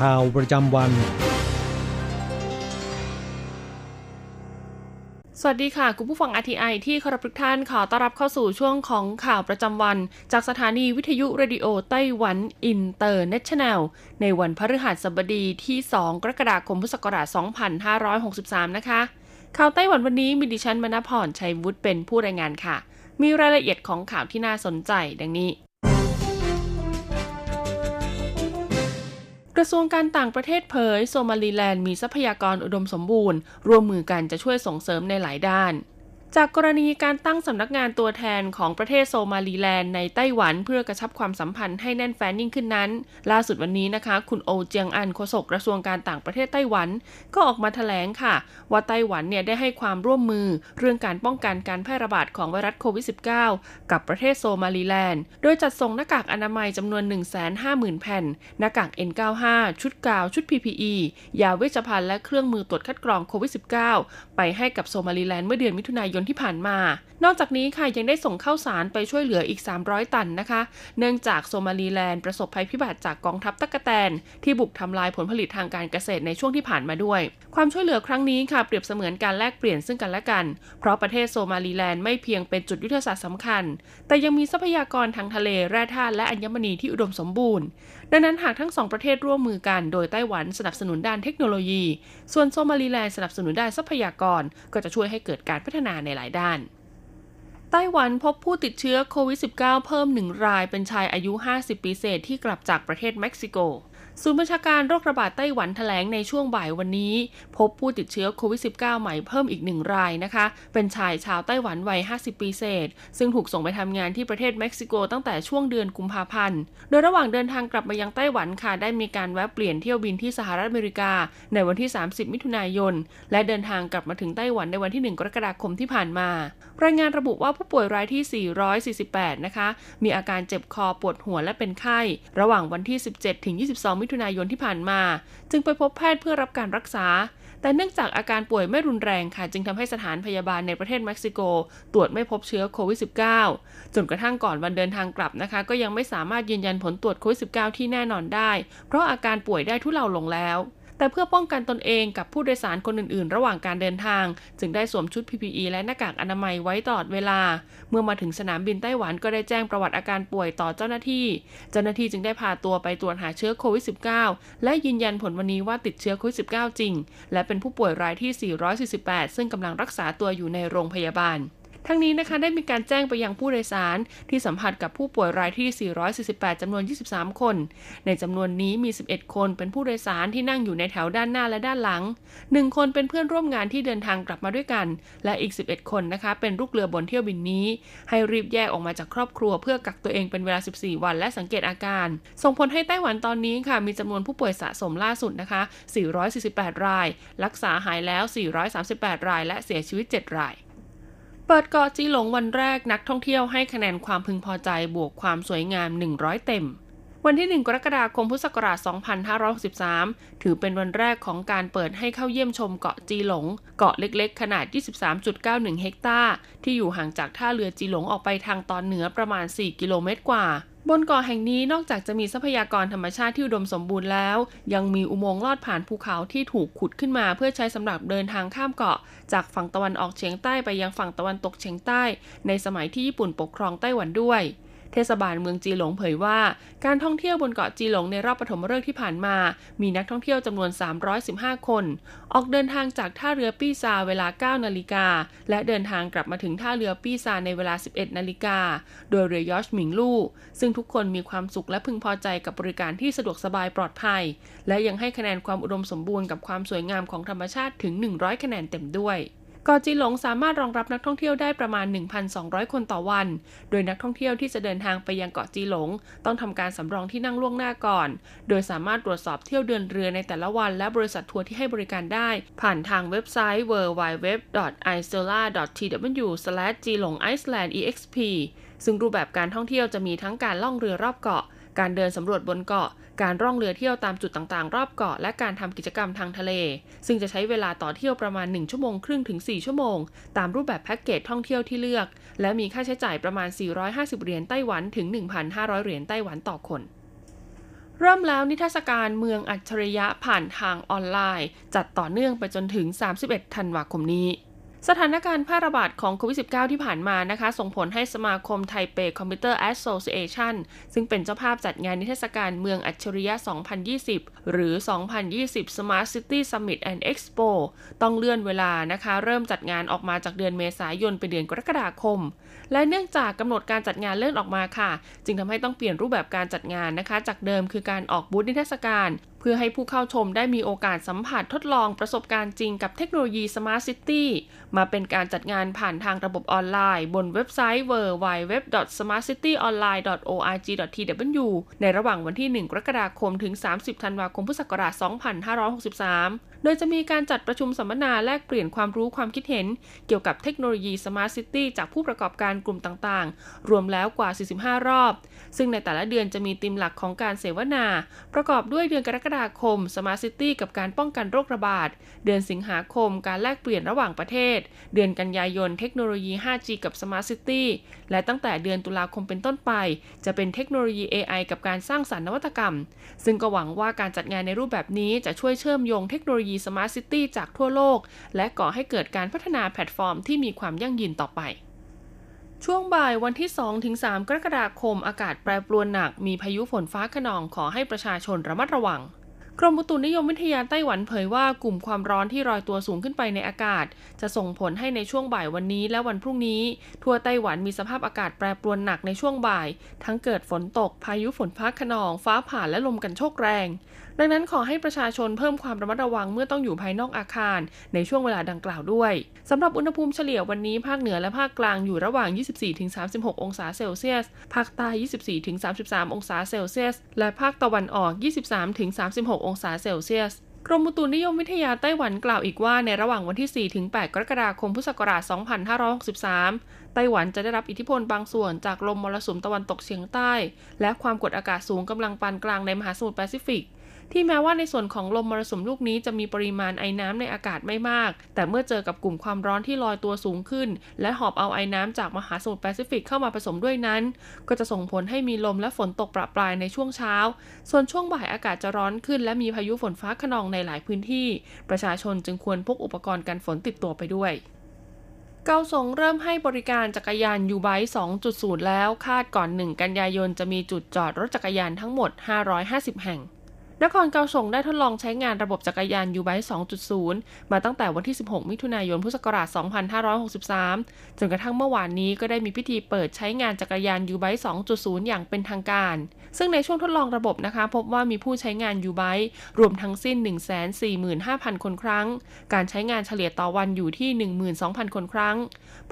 ข่าวประจำวัน สวัสดีค่ะ คุณผู้ฟัง RTI ที่เคารพทุกท่านขอต้อนรับเข้าสู่ช่วงของข่าวประจำวัน จากสถานีวิทยุ Radio Taiwan International ในวันพฤหัสบดีที่ 2 กรกฎาคมพุทธศักราช 2563 นะคะ ข่าวไต้หวันวันนี้มีดิฉันมณพรชัยวุฒิเป็นผู้รายงานค่ะ มีรายละเอียดของข่าวที่น่าสนใจดังนี้ ระทรวงการต่างประเทศเผย โซมาลีแลนด์มีทรัพยากรอุดมสมบูรณ์ ร่วมมือกันจะช่วยส่งเสริมในหลายด้าน จากกรณีการตั้งสำนักงานตัวแทนของประเทศโซมาลีแลนด์ในไต้หวันเพื่อกระชับความสัมพันธ์ให้แน่นแฟ้นยิ่งขึ้นนั้น ล่าสุดวันนี้นะคะ คุณโอเจียงอันโฆษกกระทรวงการต่างประเทศไต้หวัน ก็ออกมาแถลงค่ะ ว่าไต้หวันเนี่ยได้ให้ความร่วมมือเรื่องการป้องกันการแพร่ระบาดของไวรัสโควิด -19 กับประเทศโซมาลีแลนด์ โดยจัดส่งหน้ากากอนามัยจำนวน 150,000 แผ่น หน้ากาก N95 ชุดกาว ชุด PPE ยาเวชภัณฑ์และเครื่องมือตรวจคัดกรองโควิด -19 ไปให้กับโซมาลีแลนด์เมื่อเดือนมิถุนายนที่ผ่านมา นอกจากนี้ค่ะยังได้ส่งข้าวสารไปช่วยเหลืออีก 300 ตันนะคะ เนื่องจากโซมาลีแลนด์ประสบภัยพิบัติจากกองทัพตะกะแตน ที่บุกทำลายผลผลิตทางการเกษตรในช่วงที่ผ่านมาด้วย ความช่วยเหลือครั้งนี้ค่ะเปรียบเสมือนการแลกเปลี่ยนซึ่งกันและกัน เพราะประเทศโซมาลีแลนด์ไม่เพียงเป็นจุดยุทธศาสตร์สำคัญ แต่ยังมีทรัพยากรทางทะเลแร่ธาตุและอัญมณีที่อุดมสมบูรณ์ ดังนั้นหากทั้งสองประเทศร่วมมือกันโดยไต้หวันสนับสนุนด้านเทคโนโลยี ส่วนโซมาลีแลนด์สนับสนุนด้านทรัพยากร ก็จะช่วยให้เกิดการพัฒนาในหลายด้านไต้หวันพบผู้ติดเชื้อโควิด -19 เพิ่มหนึ่งรายเป็นชายอายุ 50 ปีเศษที่กลับจากประเทศเม็กซิโก ศูนย์บัญชาการโรคระบาดไต้หวันแถลงในช่วงบ่ายวันนี้ พบผู้ติดเชื้อโควิด -19 ใหม่เพิ่มอีกหนึ่งรายนะคะ เป็นชายชาวไต้หวันวัย 50 ปีเศษ ซึ่งถูกส่งไปทำงานที่ประเทศเม็กซิโกตั้งแต่ช่วงเดือนกุมภาพันธ์ โดยระหว่างเดินทางกลับมายังไต้หวันค่ะ ได้มีการแวะเปลี่ยนเที่ยวบินที่สหรัฐอเมริกา ในวันที่ 30 มิถุนายน และเดินทางกลับมาถึงไต้หวันในวันที่ 1 กรกฎาคมที่ผ่านมา รายงานระบุว่าผู้ป่วยรายที่ 448 นะคะ มีอาการเจ็บคอปวดหัวและเป็นไข้ ระหว่างวันที่ 17ถึง22มิถุนายนที่ผ่านมา จึงไปพบแพทย์เพื่อรับการรักษา แต่เนื่องจากอาการป่วยไม่รุนแรงค่ะ จึงทำให้สถานพยาบาลในประเทศเม็กซิโก ตรวจไม่พบเชื้อโควิด -19 จนกระทั่งก่อนวันเดินทางกลับนะคะ ก็ยังไม่สามารถยืนยันผลตรวจโควิด -19 ที่แน่นอนได้ เพราะอาการป่วยได้ทุเลาลงแล้ว แต่เพื่อป้องกันตนเองกับผู้โดยสารคนอื่นๆ ระหว่างการเดินทาง จึงได้สวมชุด PPE และหน้ากากอนามัยไว้ตลอดเวลา เมื่อมาถึงสนามบินไต้หวันก็ได้แจ้งประวัติอาการป่วยต่อเจ้าหน้าที่ เจ้าหน้าที่จึงได้พาตัวไปตรวจหาเชื้อโควิด -19 และยืนยันผลวันนี้ว่าติดเชื้อโควิด -19 จริง และเป็นผู้ป่วยรายที่ 448 ซึ่งกำลังรักษาตัวอยู่ในโรงพยาบาล ทั้งนี้นะคะได้มีการแจ้งไปยังผู้โดยสาร ที่สัมผัสกับผู้ป่วยรายที่ 448 จำนวน 23 คน ในจำนวนนี้มี 11 คนเป็นผู้โดยสารที่นั่งอยู่ในแถวด้านหน้าและด้านหลัง 1 คนเป็นเพื่อนร่วมงานที่เดินทางกลับมาด้วยกัน และอีก 11 คนนะคะ เป็นลูกเรือบนเที่ยวบินนี้ ให้รีบแยกออกมาจากครอบครัว เพื่อกักตัวเองเป็นเวลา 14 วันและสังเกตอาการ ส่งผลให้ไต้หวันตอนนี้ค่ะ มีจำนวนผู้ป่วยสะสมล่าสุดนะคะ 448 ราย รักษาหายแล้ว 438 ราย และเสียชีวิต 7 ราย เปิดเกาะจีหลงวันแรกนักท่องเที่ยวให้คะแนนความพึงพอใจบวกความสวยงาม 100 เต็ม วันที่ 1 กรกฎาคมพุทธศักราช 2563 ถือเป็นวันแรกของการเปิดให้เข้าเยี่ยมชมเกาะจีหลง เกาะเล็กๆ ขนาด 23.91 เฮกตาร์ ที่อยู่ห่างจากท่าเรือจีหลงออกไปทางตอนเหนือประมาณ 4 กิโลเมตรกว่า บนเกาะแห่งนี้นอกจากจะมีทรัพยากรธรรมชาติที่อุดมสมบูรณ์แล้ว ยังมีอุโมงค์ลอดผ่านภูเขาที่ถูกขุดขึ้นมา เพื่อใช้สำหรับเดินทางข้ามเกาะ จากฝั่งตะวันออกเฉียงใต้ไปยังฝั่งตะวันตกเฉียงใต้ ในสมัยที่ญี่ปุ่นปกครองไต้หวันด้วย เทศบาลเมืองจีหลงเผยว่า การท่องเที่ยวบนเกาะจีหลงในรอบปฐมฤกษ์ที่ผ่านมา มีนักท่องเที่ยวจำนวน 315 คน ออกเดินทางจากท่าเรือปี้ซาเวลา 9 นาฬิกา และเดินทางกลับมาถึงท่าเรือปี้ซาในเวลา 11 นาฬิกา โดยเรือยอชหมิงลู่ ซึ่งทุกคนมีความสุขและพึงพอใจกับบริการที่สะดวกสบายปลอดภัย และยังให้คะแนนความอุดมสมบูรณ์กับความสวยงามของธรรมชาติถึง 100 คะแนนเต็มด้วย เกาะจีหลงสามารถรองรับนักท่องเที่ยวได้ประมาณ 1,200 คนต่อวัน โดยนักท่องเที่ยวที่จะเดินทางไปยังเกาะจีหลง ต้องทำการสำรองที่นั่งล่วงหน้าก่อน โดยสามารถตรวจสอบเที่ยวเดินเรือในแต่ละวัน และบริษัททัวร์ที่ให้บริการได้ ผ่านทางเว็บไซต์ www.isola.tw/geelongicelandexp ซึ่งรูปแบบการท่องเที่ยวจะมีทั้งการล่องเรือรอบเกาะ การเดินสำรวจบนเกาะ การร่องเรือเที่ยวตามจุดต่างๆ รอบเกาะ และการทำกิจกรรมทางทะเล ซึ่งจะใช้เวลาต่อเที่ยวประมาณ 1 ชั่วโมงครึ่งถึง 4 ชั่วโมง ตามรูปแบบแพ็กเกจท่องเที่ยวที่เลือก และมีค่าใช้จ่ายประมาณ 450 เหรียญไต้หวันถึง 1,500 เหรียญไต้หวันต่อคนเริ่มแล้วนิทรรศการเมืองอัจฉริยะผ่านทางออนไลน์ จัดต่อเนื่องไปจนถึง 31 ธันวาคมนี้ สถานการณ์แพร่ระบาดของโควิด -19 ที่ผ่านมานะคะ ส่งผลให้สมาคม Taipei Computer Association ซึ่งเป็นเจ้าภาพจัดงานนิทรรศการเมืองอัจฉริยะ 2020 หรือ 2020 Smart City Summit and Expo ต้องเลื่อนเวลานะคะ เริ่มจัดงานออกมาจากเดือนเมษายนไปเดือนกรกฎาคม และเนื่องจากกำหนดการจัดงานเลื่อนออกมาค่ะ จึงทำให้ต้องเปลี่ยนรูปแบบการจัดงานนะคะ จากเดิมคือการออกบูธนิทรรศการ เพื่อให้ผู้เข้าชมได้มีโอกาสสัมผัสทดลองประสบการณ์จริงกับเทคโนโลยี Smart City มาเป็นการจัดงานผ่านทางระบบออนไลน์ บนเว็บไซต์ www.smartcityonline.org.tw ในระหว่างวันที่ 1 กรกฎาคมถึง 30 ธันวาคมพุทธศักราช 2563 โดยจะมีการจัดประชุมสัมมนาแลกเปลี่ยนความรู้ความคิดเห็น เกี่ยวกับเทคโนโลยี Smart City จากผู้ประกอบการกลุ่มต่างๆ รวมแล้วกว่า 45 รอบ ซึ่งในแต่ละเดือนจะมีธีมหลักของการเสวนา ประกอบด้วยเดือนกรกฎาคม Smart City กับการป้องกันโรคระบาด เดือนสิงหาคม การแลกเปลี่ยนระหว่างประเทศ เดือนกันยายนเทคโนโลยี 5G กับ Smart City และตั้งแต่เดือนตุลาคมเป็นต้นไป จะเป็นเทคโนโลยี AI กับการสร้างสรรค์นวัตกรรม ซึ่งก็หวังว่าการจัดงานในรูปแบบนี้จะช่วยเชื่อมโยงเทคโนโลยี Smart City จากทั่วโลก และก่อให้เกิดการพัฒนาแพลตฟอร์มที่มีความยั่งยืนต่อไป ช่วงบ่ายวันที่ 2-3 กรกฎาคมอากาศแปรปรวนหนัก มีพายุฝนฟ้าขนองขอให้ประชาชนระมัดระวังกรมอุตุนิยมวิทยาไต้หวันเผยว่ากลุ่มความร้อนที่ลอยตัวสูงขึ้นไปในอากาศ จะส่งผลให้ในช่วงบ่ายวันนี้และวันพรุ่งนี้ ทั่วไต้หวันมีสภาพอากาศแปรปรวนหนักในช่วงบ่าย ทั้งเกิดฝนตกพายุฝนฟ้าขนอง ฟ้าผ่าและลมกันโชกแรงดังนั้นขอให้ประชาชนเพิ่มความระมัดระวังเมื่อต้องอยู่ภายนอกอาคาร ในช่วงเวลาดังกล่าวด้วยสำหรับอุณหภูมิเฉลี่ยวันนี้ภาคเหนือและภาคกลางอยู่ระหว่าง 24-36 องศาเซลเซียส ภาคใต้ 24-33 องศาเซลเซียส และภาคตะวันออก 23-36 องศาเซลเซียสกรมอุตุนิยมวิทยาไต้หวันกล่าวอีกว่าในระหว่างวันที่4-8กรกฎาคม พุทธศักราช 2563 ไต้หวันจะได้รับอิทธิพลบางส่วนจากลมมรสุมตะวันตกเฉียงใต้ และความกดอากาศสูงกำลังปานกลางในมหาสมุทรแปซิฟิก ที่แม้ว่าในส่วนของลมมรสุมลูกนี้จะมีปริมาณไอน้ำในอากาศไม่มาก แต่เมื่อเจอกับกลุ่มความร้อนที่ลอยตัวสูงขึ้น และหอบเอาไอน้ำจากมหาสมุทรแปซิฟิกเข้ามาผสมด้วยนั้น ก็จะส่งผลให้มีลมและฝนตกประปรายในช่วงเช้า ส่วนช่วงบ่ายอากาศจะร้อนขึ้น และมีพายุฝนฟ้าคะนองในหลายพื้นที่ ประชาชนจึงควรพกอุปกรณ์กันฝนติดตัวไปด้วยเกาสงเริ่มให้บริการจักรยานยูไบ2.0 แล้ว คาดก่อน 1 กันยายนจะมีจุดจอดรถจักรยานทั้งหมด 550 แห่ง นครเกาสงได้ทดลองใช้งานระบบจักรยานยูไบค์2.0 มาตั้งแต่วันที่ 16 มิถุนายน พุทธศักราช 2563 จนกระทั่งเมื่อวานนี้ก็ได้มีพิธีเปิดใช้งานจักรยานยูไบค์2.0 อย่างเป็นทางการ ซึ่งในช่วงทดลองระบบนะคะ พบว่ามีผู้ใช้งานยูไบค์รวมทั้งสิ้น 145,000 คนครั้ง การใช้งานเฉลี่ยต่อวันอยู่ที่ 12,000 คนครั้ง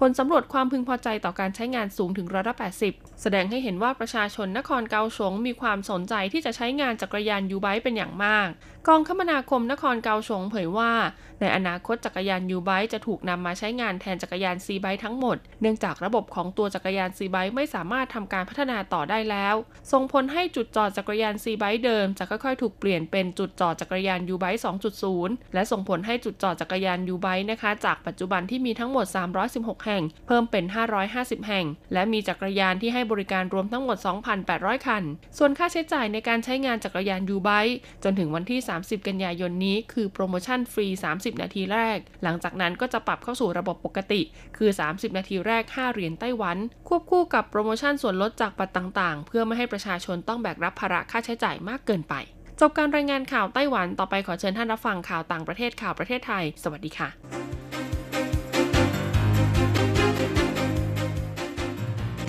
ผลสำรวจความพึงพอใจต่อการใช้งานสูงถึงร้อยละ80 แสดงให้เห็นว่าประชาชนนครเกาสงมีความสนใจที่จะใช้งานจักรยานยูไบค์เป็นอย่างมากกองคมนาคมนครเกาสงเผยว่า ในอนาคตจักรยานยูไบค์จะถูกนำมาใช้งานแทนจักรยานซีไบค์ทั้งหมด เนื่องจากระบบของตัวจักรยานซีไบค์ไม่สามารถทำการพัฒนาต่อได้แล้ว ส่งผลให้จุดจอดจักรยานซีไบค์เดิมจะค่อยๆ ถูกเปลี่ยนเป็นจุดจอดจักรยานยูไบค์2.0 และส่งผลให้จุดจอดจักรยานยูไบค์นะคะ จากปัจจุบันที่มีทั้งหมด 316 แห่ง เพิ่มเป็น 550 แห่ง และมีจักรยานที่ให้บริการรวมทั้งหมด 2,800 คัน ส่วนค่าใช้จ่ายในการใช้งานจักรยานยูไบต์จนถึงวันที่30 กันยายนนี้ คือโปรโมชั่นฟรี 30 นาทีแรก หลังจากนั้นก็จะปรับเข้าสู่ระบบปกติ คือ 30 นาทีแรก 5 เหรียญไต้หวัน ควบคู่กับโปรโมชั่นส่วนลดจากบัตรต่าง ๆ เพื่อไม่ให้ประชาชนต้องแบกรับภาระค่าใช้จ่ายมากเกินไป จบการรายงานข่าวไต้หวัน ต่อไปขอเชิญท่านรับฟังข่าวต่างประเทศข่าวประเทศไทย สวัสดีค่ะ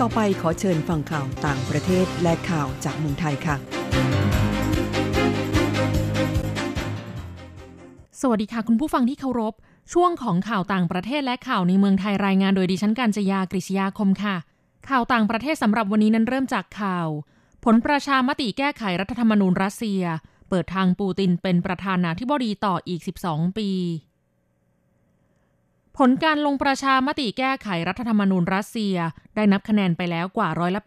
ต่อไปขอเชิญฟังข่าวต่างประเทศและข่าวจากเมืองไทยค่ะ สวัสดีค่ะ คุณผู้ฟังที่เคารพ ช่วงของข่าวต่างประเทศและข่าวในเมืองไทยรายงานโดยดิฉันการจยากริชยาคมค่ะ ข่าวต่างประเทศสำหรับวันนี้นั้นเริ่มจากข่าว ผลประชามติแก้ไขรัฐธรรมนูญรัสเซีย เปิดทางปูตินเป็นประธานาธิบดีต่ออีก 12 ปี ผลการลงประชามติแก้ไขรัฐธรรมนูญรัสเซีย ได้นับคะแนนไปแล้วกว่าร้อยละ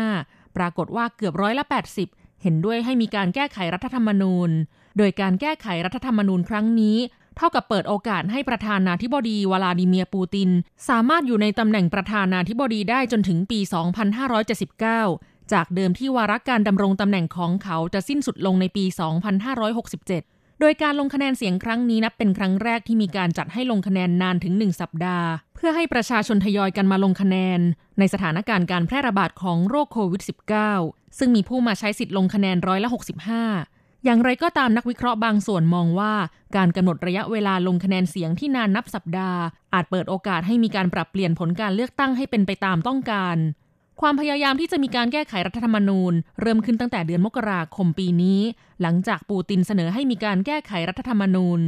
85 ปรากฏว่าเกือบร้อยละ80 เห็นด้วยให้มีการแก้ไขรัฐธรรมนูญ โดยการแก้ไขรัฐธรรมนูญครั้งนี้ เท่ากับเปิดโอกาสให้ประธานาธิบดีวลาดิเมียร์ปูติน สามารถอยู่ในตำแหน่งประธานาธิบดีได้จนถึงปี 2579 จากเดิมที่วาระการดำรงตำแหน่งของเขาจะสิ้นสุดลงในปี 2567โดยการลงคะแนนเสียงครั้งนี้นับเป็นครั้งแรกที่มีการจัดให้ลงคะแนนนานถึง 1 สัปดาห์ เพื่อให้ประชาชนทยอยกันมาลงคะแนน ในสถานการณ์การแพร่ระบาดของโรคโควิด -19 ซึ่งมีผู้มาใช้สิทธิ์ลงคะแนนร้อยละ 65 อย่างไรก็ตามนักวิเคราะห์บางส่วนมองว่า การกำหนดระยะเวลาลงคะแนนเสียงที่นานนับสัปดาห์ อาจเปิดโอกาสให้มีการปรับเปลี่ยนผลการเลือกตั้งให้เป็นไปตามต้องการ ความพยายามที่จะมีการแก้ไขรัฐธรรมนูญ เริ่มขึ้นตั้งแต่เดือนมกราคมปีนี้ หลังจากปูตินเสนอให้มีการแก้ไขรัฐธรรมนูญ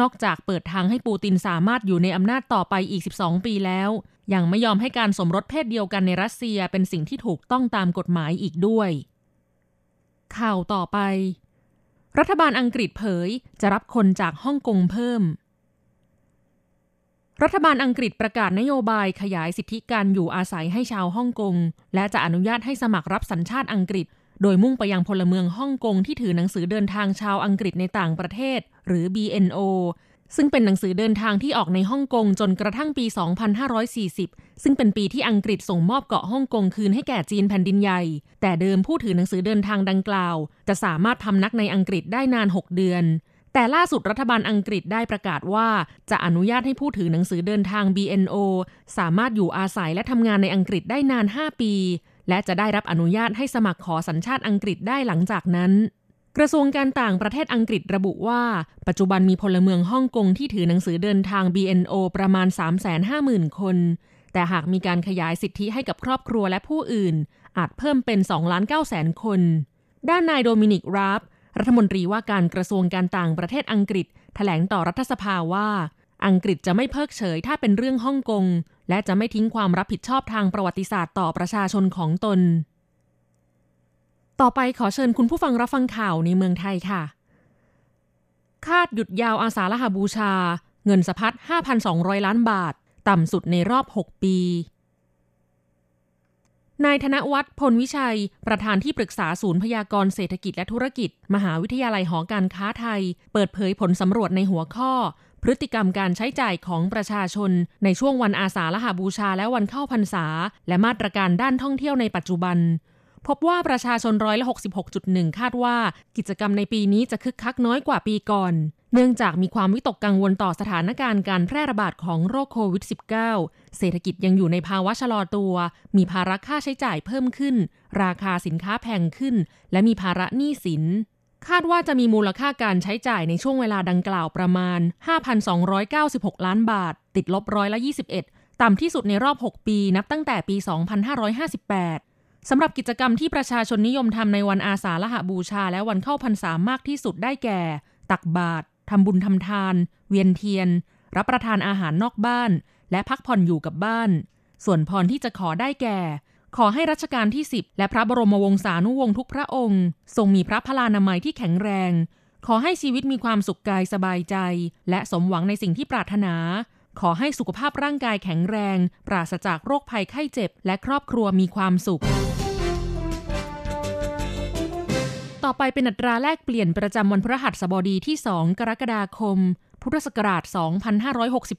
นอกจากเปิดทางให้ปูตินสามารถอยู่ในอำนาจต่อไปอีก 12 ปีแล้ว ยังไม่ยอมให้การสมรสเพศเดียวกันในรัสเซียเป็นสิ่งที่ถูกต้องตามกฎหมายอีกด้วย ข่าวต่อไป รัฐบาลอังกฤษเผยจะรับคนจากฮ่องกงเพิ่ม รัฐบาลอังกฤษประกาศนโยบายขยายสิทธิการอยู่อาศัยให้ชาวฮ่องกง และจะอนุญาตให้สมัครรับสัญชาติอังกฤษ โดยมุ่งไปยังพลเมืองฮ่องกงที่ถือหนังสือเดินทางชาวอังกฤษในต่างประเทศ หรือ BNO ซึ่งเป็นหนังสือเดินทางที่ออกในฮ่องกงจนกระทั่งปี 2540 ซึ่งเป็นปีที่อังกฤษส่งมอบเกาะฮ่องกงคืนให้แก่จีนแผ่นดินใหญ่ แต่เดิมผู้ถือหนังสือเดินทางดังกล่าว จะสามารถพำนักในอังกฤษได้นาน 6 เดือน แต่ล่าสุดรัฐบาลอังกฤษได้ประกาศว่า จะอนุญาตให้ผู้ถือหนังสือเดินทาง BNO สามารถอยู่อาศัยและทำงานในอังกฤษได้นาน 5 ปี และจะได้รับอนุญาตให้สมัครขอสัญชาติอังกฤษได้หลังจากนั้น กระทรวงการต่างประเทศอังกฤษระบุว่า ปัจจุบันมีพลเมืองฮ่องกงที่ถือหนังสือเดินทาง BNO ประมาณ 350,000 คน แต่หากมีการขยายสิทธิให้กับครอบครัวและผู้อื่น อาจเพิ่มเป็น2ล้าน9แสนคน ด้านนายโดมินิกราบ รัฐมนตรีว่าการกระทรวงการต่างประเทศอังกฤษแถลงต่อรัฐสภาว่า อังกฤษจะไม่เพิกเฉยถ้าเป็นเรื่องฮ่องกงและจะไม่ทิ้งความรับผิดชอบทางประวัติศาสตร์ต่อประชาชนของตน ต่อไปขอเชิญคุณผู้ฟังรับฟังข่าวในเมืองไทยค่ะ คาดหยุดยาวอาสาฬหบูชา เงินสะพัด 5,200 ล้านบาท ต่ำสุดในรอบ 6 ปี นายธนวัฒน์พลวิชัย ประธานที่ปรึกษาศูนย์พยากรณ์เศรษฐกิจและธุรกิจ มหาวิทยาลัยหอการค้าไทย เปิดเผยผลสำรวจในหัวข้อ พฤติกรรมการใช้จ่ายของประชาชน ในช่วงวันอาสาฬหบูชาและวันเข้าพรรษา และมาตรการด้านท่องเที่ยวในปัจจุบัน พบว่าประชาชนร้อยละ66.1 คาดว่า กิจกรรมในปีนี้จะคึกคักน้อยกว่าปีก่อน เนื่องจากมีความวิตกกังวลต่อสถานการณ์การแพร่ระบาดของโรคโควิด -19 เศรษฐกิจยังอยู่ในภาวะชะลอตัว มีภาระค่าใช้จ่ายเพิ่มขึ้น ราคาสินค้าแพงขึ้น และมีภาระหนี้สินคาดว่าจะมีมูลค่าการใช้จ่ายในช่วงเวลาดังกล่าวประมาณ 5,296 ล้านบาท ติดลบร้อยละ 21 ต่ำที่สุดในรอบ 6 ปีนับตั้งแต่ปี 2558 สำหรับกิจกรรมที่ประชาชนนิยมทำในวันอาสาฬหบูชาและวันเข้าพรรษามากที่สุดได้แก่ ตักบาตรทำบุญทำทาน เวียนเทียน รับประทานอาหารนอกบ้าน และพักผ่อนอยู่กับบ้าน ส่วนพรที่จะขอได้แก่ ขอให้รัชกาลที่ 10 และพระบรมวงศานุวงศ์ทุกพระองค์ ทรงมีพระพลานามัยที่แข็งแรง ขอให้ชีวิตมีความสุขกายสบายใจ และสมหวังในสิ่งที่ปรารถนา ขอให้สุขภาพร่างกายแข็งแรง ปราศจากโรคภัยไข้เจ็บ และครอบครัวมีความสุข ต่อไปเป็นอัตราแลกเปลี่ยนประจำวันพฤหัสบดีที่ 2 กรกฎาคม พุทธศักราช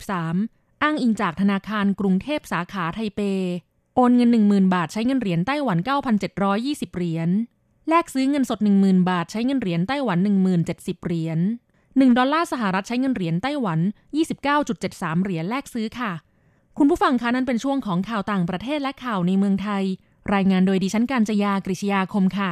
2563 อ้างอิงจากธนาคารกรุงเทพสาขาไทเป โอนเงิน 10,000 บาทใช้เงินเหรียญไต้หวัน 9,720 เหรียญ แลกซื้อเงินสด 10,000 บาทใช้เงินเหรียญไต้หวัน 10,070 เหรียญ 1 ดอลลาร์สหรัฐใช้เงินเหรียญไต้หวัน 29.73 เหรียญแลกซื้อค่ะ คุณผู้ฟังคะนั้นเป็นช่วงของข่าวต่างประเทศและข่าวในเมืองไทย รายงานโดยดิฉันการจยากริชยาคมค่ะ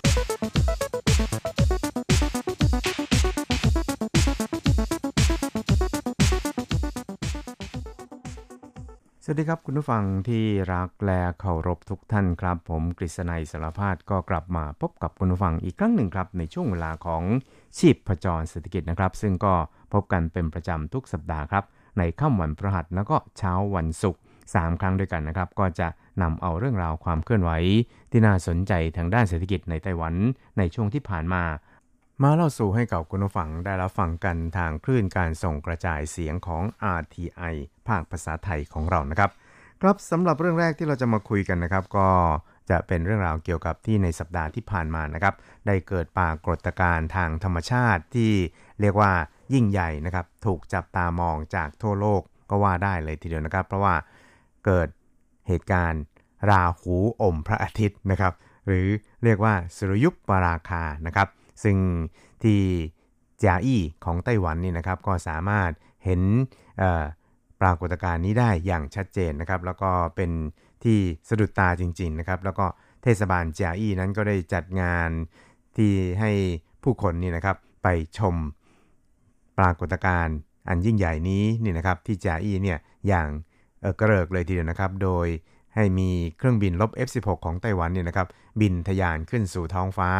วัสดีครับคุณผู้ฟังที่รักและเคารพทุกท่านครับ ผมกฤษณัยสารพาดก็กลับมาพบกับคุณผู้ฟังอีกครั้งหนึ่งครับ ในช่วงเวลาของชีพประจรเศรษฐกิจนะครับ ซึ่งก็พบกันเป็นประจำทุกสัปดาห์ครับ ในค่ำวันพฤหัสแล้วก็เช้าวันศุกร์3ครั้งด้วยกันนะครับ ก็จะนำเอาเรื่องราวความเคลื่อนไหว ที่น่าสนใจทางด้านเศรษฐกิจในไต้หวัน ในช่วงที่ผ่านมา มาเล่าสู่ให้กับคุณผู้ฟังได้รับฟังกันทางคลื่นการส่งกระจายเสียงของ RTI ภาคภาษาไทยของเรานะครับ ครับสำหรับเรื่องแรกที่เราจะมาคุยกันนะครับ ก็จะเป็นเรื่องราวเกี่ยวกับที่ในสัปดาห์ที่ผ่านมานะครับ ได้เกิดปรากฏการณ์ทางธรรมชาติที่เรียกว่ายิ่งใหญ่นะครับ ถูกจับตามองจากทั่วโลกก็ว่าได้เลยทีเดียวนะครับ เพราะว่าเกิดเหตุการณ์ราหูอมพระอาทิตย์นะครับ หรือเรียกว่าสุริยุปปราคานะครับ ซึ่งที่จาอี้ของไต้หวันนี่นะครับก็สามารถเห็นปรากฏการณ์นี้ได้อย่างชัดเจนนะครับ แล้วก็เป็นที่สะดุดตาจริง ๆนะครับ แล้วก็เทศบาลจาอี้นั้นก็ได้จัดงานที่ให้ผู้คนนี่นะครับไปชมปรากฏการณ์อันยิ่งใหญ่นี้นี่นะครับที่จาอี้เนี่ยอย่างกระเริกเลยทีเดียวนะครับ โดย ให้มีเครื่องบินลบ F16 ของไต้หวันเนี่ยนะครับบินทะยานขึ้นสู่ท้องฟ้า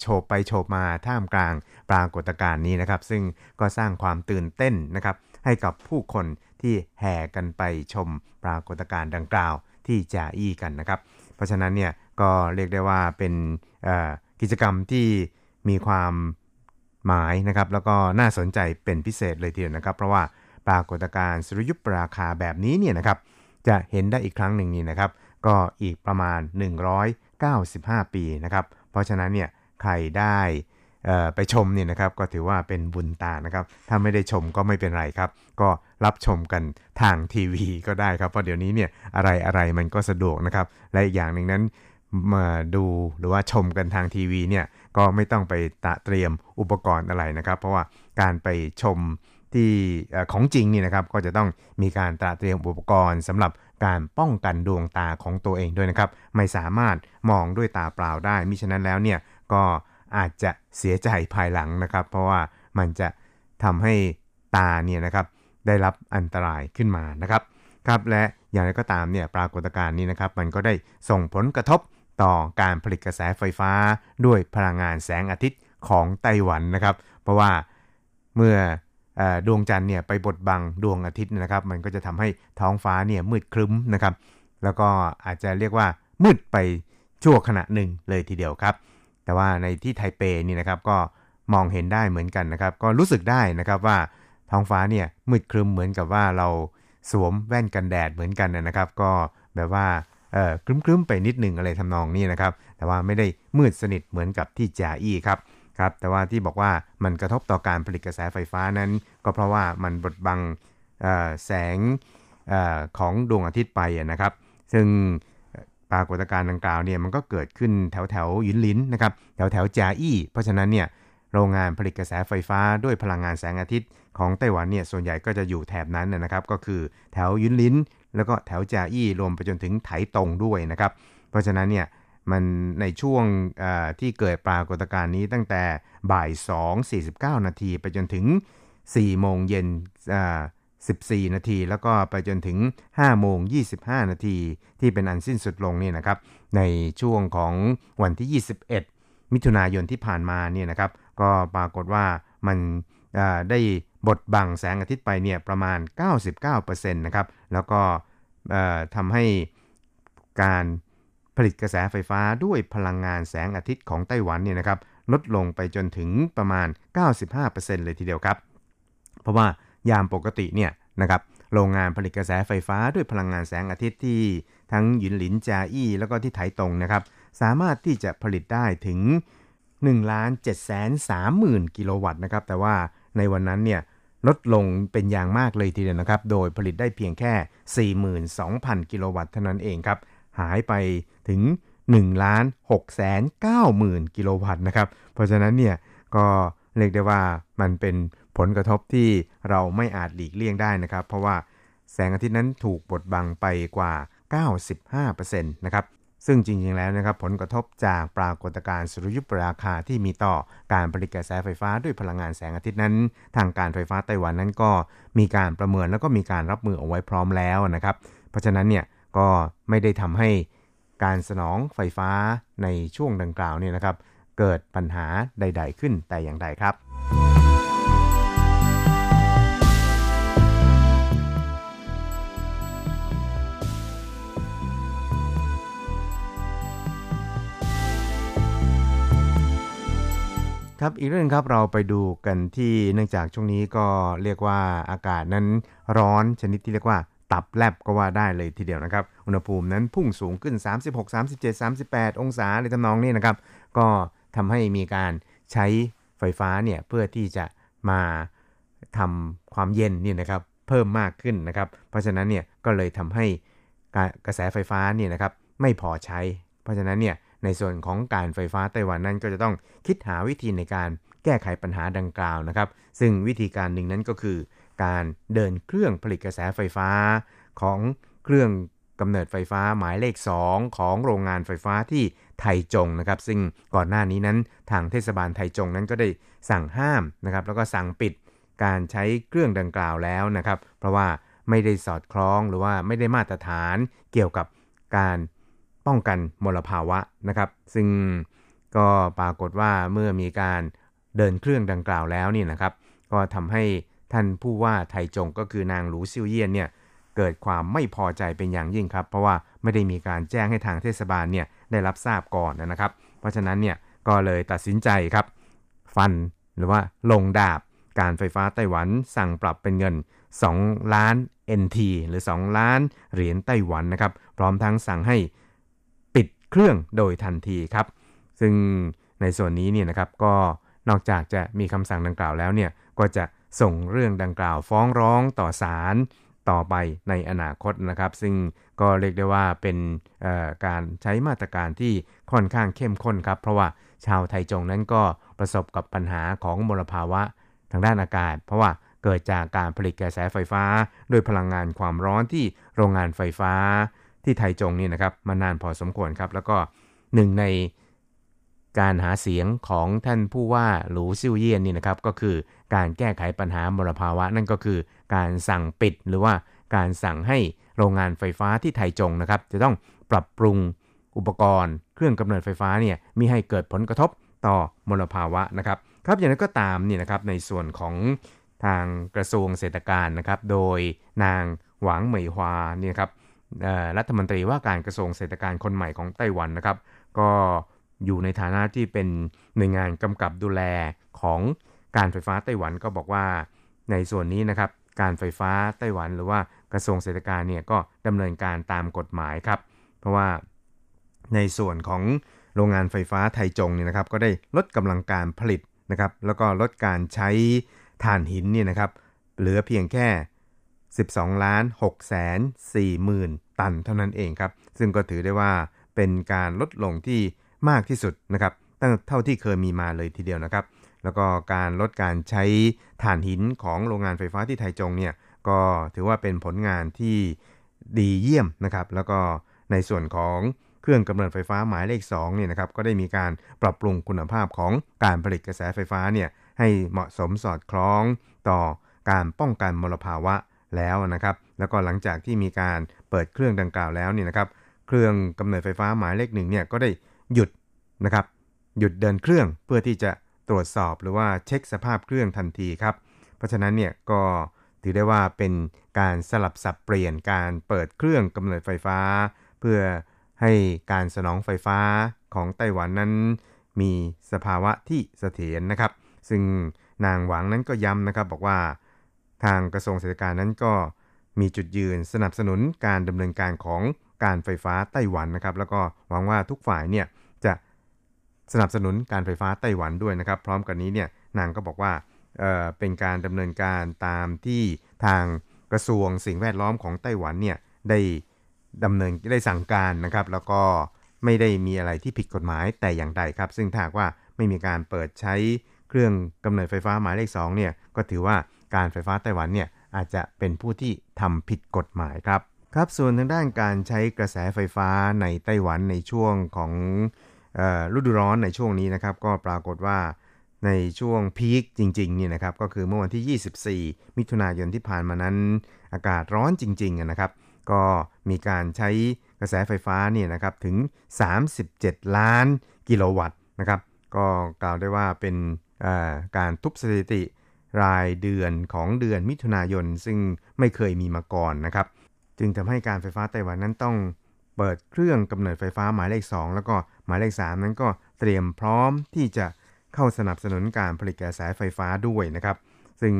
โฉบไปโฉบมาท่ามกลางปรากฏการณ์นี้นะครับ ซึ่งก็สร้างความตื่นเต้นนะครับให้กับผู้คนที่แห่กันไปชมปรากฏการณ์ดังกล่าวที่จาอี้กันนะครับ เพราะฉะนั้นเนี่ยก็เรียกได้ว่าเป็นกิจกรรมที่มีความหมายนะครับ แล้วก็น่าสนใจเป็นพิเศษเลยทีเดียวนะครับ เพราะว่าปรากฏการณ์สุริยุปราคาแบบนี้เนี่ยนะครับ จะเห็นได้อีกครั้งหนึ่งนี่นะครับ ก็อีกประมาณ 195 ปีนะครับ เพราะฉะนั้นเนี่ยใครได้ไปชมเนี่ยนะครับก็ถือว่าเป็นบุญตานะครับ ถ้าไม่ได้ชมก็ไม่เป็นไรครับ ก็รับชมกันทางทีวีก็ได้ครับ เพราะเดี๋ยวนี้เนี่ยอะไรอะไรมันก็สะดวกนะครับ และอีกอย่างหนึ่งนั้นมาดูหรือว่าชมกันทางทีวีเนี่ยก็ไม่ต้องไปตะเตรียมอุปกรณ์อะไรนะครับ เพราะว่าการไปชม ที่ของจริงนี่นะครับก็จะต้องมีการตระเตรียมอุปกรณ์สำหรับการป้องกันดวงตาของตัวเองด้วยนะครับ ไม่สามารถมองด้วยตาเปล่าได้มิฉะนั้นแล้วเนี่ยก็อาจจะเสียใจภายหลังนะครับ เพราะว่ามันจะทำให้ตาเนี่ยนะครับได้รับอันตรายขึ้นมานะครับครับและอย่างไรก็ตามเนี่ยปรากฏการณ์นี้นะครับมันก็ได้ส่งผลกระทบต่อการผลิตกระแสไฟฟ้าด้วยพลังงานแสงอาทิตย์ของไต้หวันนะครับ เพราะว่าเมื่อ ดวงจันทร์เนี่ยไปบดบังดวงอาทิตย์นะครับ มันก็จะทำให้ท้องฟ้าเนี่ยมืดครึ้มนะครับ แล้วก็อาจจะเรียกว่ามืดไปชั่วขณะหนึ่งเลยทีเดียวครับ แต่ว่าในที่ไทเปนี่นะครับก็มองเห็นได้เหมือนกันนะครับ ก็รู้สึกได้นะครับว่าท้องฟ้าเนี่ยมืดครึ้มเหมือนกับว่าเราสวมแว่นกันแดดเหมือนกันนะครับ ก็แบบว่าเออครึ้มๆไปนิดหนึ่งอะไรทำนองนี้นะครับ แต่ว่าไม่ได้มืดสนิทเหมือนกับที่จาอี้ครับ ครับแต่ว่าที่บอกว่ามันกระทบต่อการผลิตกระแสไฟฟ้านั้น ก็เพราะว่ามันบดบังแสงอของดวงอาทิตย์ไปนะครับ ซึ่งปรากฏการณ์ดังกล่าวเนี่ยมันก็เกิดขึ้นแถวแถวยินลินนะครับแถวแถวจาอี้เพราะฉะนั้นเนี่ยโรงงานผลิตกระแสไฟฟ้าด้วยพลังงานแสงอาทิตย์ของไต้หวันเนี่ยส่วนใหญ่ก็จะอยู่แถบนั้นนะครับ ก็คือแถวยุนลินแล้วก็แถวจาอี้รวมไปจนถึงไถตรงด้วยนะครับ เพราะฉะนั้นเนี่ย มันในช่วงที่เกิดปรากฏการณ์นี้ตั้งแต่บ่าย 2.49 นาทีไปจนถึง 4 โมงเย็น 14 นาที แล้วก็ไปจนถึง 5 โมง 25 นาที ที่เป็นอันสิ้นสุดลงนี่นะครับ ในช่วงของวันที่ 21 มิถุนายนที่ผ่านมาเนี่ยนะครับ ก็ปรากฏว่ามันได้บดบังแสงอาทิตย์ไปเนี่ยประมาณ 99%นะครับ แล้วก็ทำให้การ ผลิตกระแสไฟฟ้าด้วยพลังงานแสงอาทิตย์ของไต้หวันเนี่ยนะครับลดลงไปจนถึงประมาณ 95%เลยทีเดียวครับ เพราะว่ายามปกติเนี่ยนะครับโรงงานผลิตกระแสไฟฟ้าด้วยพลังงานแสงอาทิตย์ที่ทั้งหยินหลินจาอี้แล้วก็ที่ไถตรงนะครับสามารถที่จะผลิตได้ถึง1ล้าน7แสน30,000 กิโลวัตต์นะครับแต่ว่าในวันนั้นเนี่ยลดลงเป็นอย่างมากเลยทีเดียวนะครับ โดยผลิตได้เพียงแค่ 42,000 กิโลวัตต์เท่านั้นเองครับ หายไปถึง1ล้าน6แสน90,000กิโลวัตต์นะครับ เพราะฉะนั้นเนี่ยก็เรียกได้ว่ามันเป็นผลกระทบที่เราไม่อาจหลีกเลี่ยงได้นะครับ เพราะว่าแสงอาทิตย์นั้นถูกบดบังไปกว่า 95%นะครับซึ่งจริงๆ แล้วนะครับผลกระทบจากปรากฏการณ์สุริยุปราคาที่มีต่อการผลิตกระแสไฟฟ้าด้วยพลังงานแสงอาทิตย์นั้น ทางการไฟฟ้าไต้หวันนั้นก็มีการประเมินแล้วก็มีการรับมือเอาไว้พร้อมแล้วนะครับ เพราะฉะนั้นเนี่ย ก็ไม่ได้ทำให้การสนองไฟฟ้าในช่วงดังกล่าวเนี่ยนะครับ เกิดปัญหาใด ๆ ขึ้นแต่อย่างใดครับ ครับอีกเรื่องครับเราไปดูกันที่เนื่องจากช่วงนี้ก็เรียกว่าอากาศนั้นร้อนชนิดที่เรียกว่า ตับแลบก็ว่าได้เลยทีเดียวนะครับ อุณหภูมินั้นพุ่งสูงขึ้น 36 37 38 องศาในทำนองนี้นะครับ ก็ทำให้มีการใช้ไฟฟ้าเนี่ยเพื่อที่จะมาทำความเย็นนี่นะครับเพิ่มมากขึ้นนะครับ เพราะฉะนั้นเนี่ยก็เลยทำให้กระแสไฟฟ้าเนี่ยนะครับไม่พอใช้ เพราะฉะนั้นเนี่ยในส่วนของการไฟฟ้าไต้หวันนั้นก็จะต้องคิดหาวิธีในการแก้ไขปัญหาดังกล่าวนะครับ ซึ่งวิธีการหนึ่งนั้นก็คือ การเดินเครื่องผลิตกระแสไฟฟ้าของเครื่องกำเนิดไฟฟ้าหมายเลข 2 ของโรงงานไฟฟ้าที่ไทจงนะครับ ซึ่งก่อนหน้านี้นั้นทางเทศบาลไทจงนั้นก็ได้สั่งห้ามนะครับแล้วก็สั่งปิดการใช้เครื่องดังกล่าวแล้วนะครับ เพราะว่าไม่ได้สอดคล้องหรือว่าไม่ได้มาตรฐานเกี่ยวกับการป้องกันมลภาวะนะครับ ซึ่งก็ปรากฏว่าเมื่อมีการเดินเครื่องดังกล่าวแล้วนี่นะครับ ก็ทำให้ ท่านผู้ว่าไทจงก็คือนางหลูซิวเยียนเนี่ยเกิดความไม่พอใจเป็นอย่างยิ่งครับ เพราะว่าไม่ได้มีการแจ้งให้ทางเทศบาลเนี่ยได้รับทราบก่อนนะครับ เพราะฉะนั้นเนี่ยก็เลยตัดสินใจครับ ฟันหรือว่าลงดาบการไฟฟ้าไต้หวันสั่งปรับเป็นเงิน 2 ล้าน NT หรือ 2 ล้านเหรียญไต้หวันนะครับ พร้อมทั้งสั่งให้ปิดเครื่องโดยทันทีครับ ซึ่งในส่วนนี้เนี่ยนะครับก็นอกจากจะมีคำสั่งดังกล่าวแล้วเนี่ยก็จะ ส่งเรื่องดังกล่าวฟ้องร้องต่อศาลต่อไปในอนาคตนะครับ ซึ่งก็เรียกได้ว่าเป็นการใช้มาตรการที่ค่อนข้างเข้มข้นครับ เพราะว่าชาวไทยจงนั้นก็ประสบกับปัญหาของมลภาวะทางด้านอากาศ เพราะว่าเกิดจากการผลิตกระแสไฟฟ้า โดยพลังงานความร้อนที่โรงงานไฟฟ้าที่ไทจงนี่นะครับมานานพอสมควรครับ แล้วก็หนึ่งใน การหาเสียงของท่านผู้ว่าหลูซิวเยียนนี่นะครับก็คือการแก้ไขปัญหามลภาวะ นั่นก็คือการสั่งปิดหรือว่าการสั่งให้โรงงานไฟฟ้าที่ไทจงนะครับ จะต้องปรับปรุงอุปกรณ์ เครื่องกำเนิดไฟฟ้าเนี่ยมีให้เกิดผลกระทบต่อมลภาวะนะครับ ครับอย่างนั้นก็ตามนี่นะครับในส่วนของทางกระทรวงเศรษฐการนะครับ โดยนางหวังเหมยฮวาเนี่ยครับรัฐมนตรีว่าการกระทรวงเศรษฐการคนใหม่ของไต้หวันนะครับ ก็ อยู่ในฐานะที่เป็นหน่วยงานกำกับดูแลของการไฟฟ้าไต้หวันก็บอกว่า ในส่วนนี้นะครับการไฟฟ้าไต้หวันหรือว่ากระทรวงเศรษฐการเนี่ยก็ดำเนินการตามกฎหมายครับ เพราะว่าในส่วนของโรงงานไฟฟ้าไทจงเนี่ยนะครับ ก็ได้ลดกำลังการผลิตนะครับ แล้วก็ลดการใช้ถ่านหินเนี่ยนะครับ เหลือเพียงแค่ 12 ล้าน6แสน4หมื่นตันเท่านั้นเองครับ ซึ่งก็ถือได้ว่าเป็นการลดลงที่ มากที่สุดนะครับตั้งเท่าที่เคยมีมาเลยทีเดียวนะครับ แล้วก็การลดการใช้ถ่านหินของโรงงานไฟฟ้าที่ไทจงเนี่ยก็ถือว่าเป็นผลงานที่ดีเยี่ยมนะครับ แล้วก็ในส่วนของเครื่องกำเนิดไฟฟ้าหมายเลข2เนี่ยนะครับก็ได้มีการปรับปรุงคุณภาพของการผลิตกระแสไฟฟ้าเนี่ยให้เหมาะสมสอดคล้องต่อการป้องกันมลภาวะแล้วนะครับ แล้วก็หลังจากที่มีการเปิดเครื่องดังกล่าวแล้วเนี่ยนะครับ เครื่องกำเนิดไฟฟ้าหมายเลขหนึ่งเนี่ยก็ได้ หยุดนะครับหยุดเดินเครื่องเพื่อที่จะตรวจสอบหรือว่าเช็คสภาพเครื่องทันทีครับ เพราะฉะนั้นเนี่ยก็ถือได้ว่าเป็นการสลับสับเปลี่ยนการเปิดเครื่องกำเนิดไฟฟ้า เพื่อให้การสนองไฟฟ้าของไต้หวันนั้น มีสภาวะที่เสถียรนะครับ ซึ่งนางหวังนั้นก็ย้ำนะครับบอกว่าทางกระทรวงเศรษฐกิจนั้นก็มีจุดยืนสนับสนุนการดำเนินการของการไฟฟ้าไต้หวันนะครับ แล้วก็หวังว่าทุกฝ่ายเนี่ยจะสนับสนุนการไฟฟ้าไต้หวันด้วยนะครับ พร้อมกันนี้เนี่ยนางก็บอกว่าเเป็นการดำเนินการตามที่ทางกระทรวงสิ่งแวดล้อมของไต้หวันเนี่ยได้ดำเนินได้สั่งการนะครับ แล้วก็ไม่ได้มีอะไรที่ผิดกฎหมายแต่อย่างใดครับ ซึ่งถ้าว่าไม่มีการเปิดใช้เครื่องกำเนิดไฟฟ้าหมายเลข2เนี่ยก็ถือว่าการไฟฟ้าไต้หวันเนี่ยอาจจะเป็นผู้ที่ทำผิดกฎหมายครับ ครับส่วนทางด้านการใช้กระแสไฟฟ้าในไต้หวันในช่วงของฤดูร้อนในช่วงนี้นะครับ ก็ปรากฏว่าในช่วงพีคจริงๆนี่นะครับก็คือเมื่อวันที่ 24 มิถุนายนที่ผ่านมานั้น อากาศร้อนจริงๆนะครับ ก็มีการใช้กระแสไฟฟ้าเนี่ยนะครับถึง 37 ล้านกิโลวัตต์นะครับ ก็กล่าวได้ว่าเป็นการทุบสถิติรายเดือนของเดือนมิถุนายนซึ่งไม่เคยมีมาก่อนนะครับ จึงทำให้การไฟฟ้าไต้หวันนั้นต้องเปิดเครื่องกำเนิดไฟฟ้าหมายเลข 2 แล้วก็หมายเลข 3 นั้นก็เตรียมพร้อมที่จะเข้าสนับสนุนการผลิตกระแสไฟฟ้าด้วยนะครับ ซึ่ง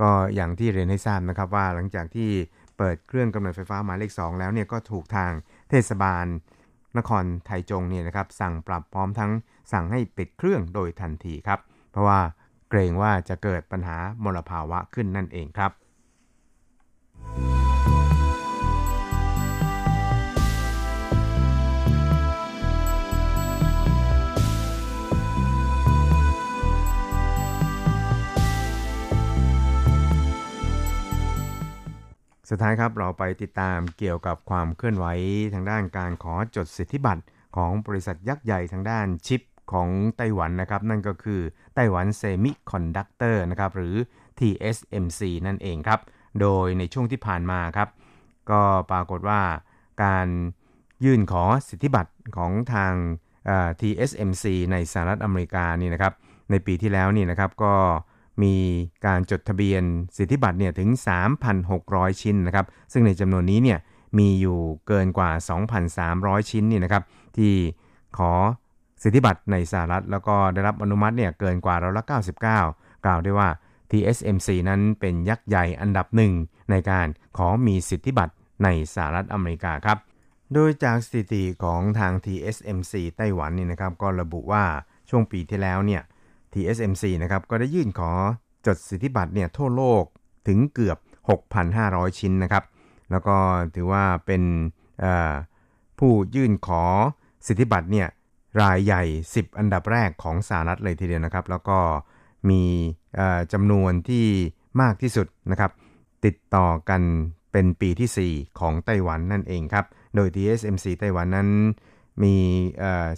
ก็อย่างที่เรียนให้ทราบนะครับว่าหลังจากที่เปิดเครื่องกำเนิดไฟฟ้าหมายเลข 2 แล้วเนี่ยก็ถูกทางเทศบาล นครไทจงเนี่ยนะครับสั่งปรับพร้อมทั้งสั่งให้ปิดเครื่องโดยทันทีครับ เพราะว่าเกรงว่าจะเกิดปัญหามลภาวะขึ้นนั่นเองครับ สุดท้ายครับเราไปติดตามเกี่ยวกับความเคลื่อนไหวทางด้านการขอจดสิทธิบัตรของบริษัทยักษ์ใหญ่ทางด้านชิปของไต้หวันนะครับ นั่นก็คือไต้หวัน Semiconductor นะครับหรือ TSMC นั่นเองครับ โดยในช่วงที่ผ่านมาครับ ก็ปรากฏว่าการยื่นขอสิทธิบัตรของทาง TSMC ในสหรัฐอเมริกานี่นะครับ ในปีที่แล้วนี่นะครับก็ มีการจดทะเบียนสิทธิบัตรเนี่ยถึง 3,600 ชิ้นนะครับ ซึ่งในจำนวนนี้เนี่ยมีอยู่เกินกว่า 2,300 ชิ้นนี่นะครับ ที่ขอสิทธิบัตรในสหรัฐ แล้วก็ได้รับอนุมัติเนี่ยเกินกว่าร้อยละ99 กล่าวได้ว่า TSMC นั้นเป็นยักษ์ใหญ่อันดับหนึ่งในการขอมีสิทธิบัตรในสหรัฐอเมริกาครับ โดยจากสถิติของทาง TSMC ไต้หวันนี่นะครับ ก็ระบุว่าช่วงปีที่แล้วเนี่ย TSMC นะครับก็ได้ยื่นขอจดสิทธิบัตรเนี่ยทั่วโลกถึงเกือบ 6,500 ชิ้นนะครับ แล้วก็ถือว่าเป็นผู้ยื่นขอสิทธิบัตรเนี่ยรายใหญ่ 10 อันดับแรกของสหรัฐเลยทีเดียวนะครับ แล้วก็มีจำนวนที่มากที่สุดนะครับ ติดต่อกันเป็นปีที่ 4 ของไต้หวันนั่นเองครับ โดย TSMC ไต้หวันนั้นมี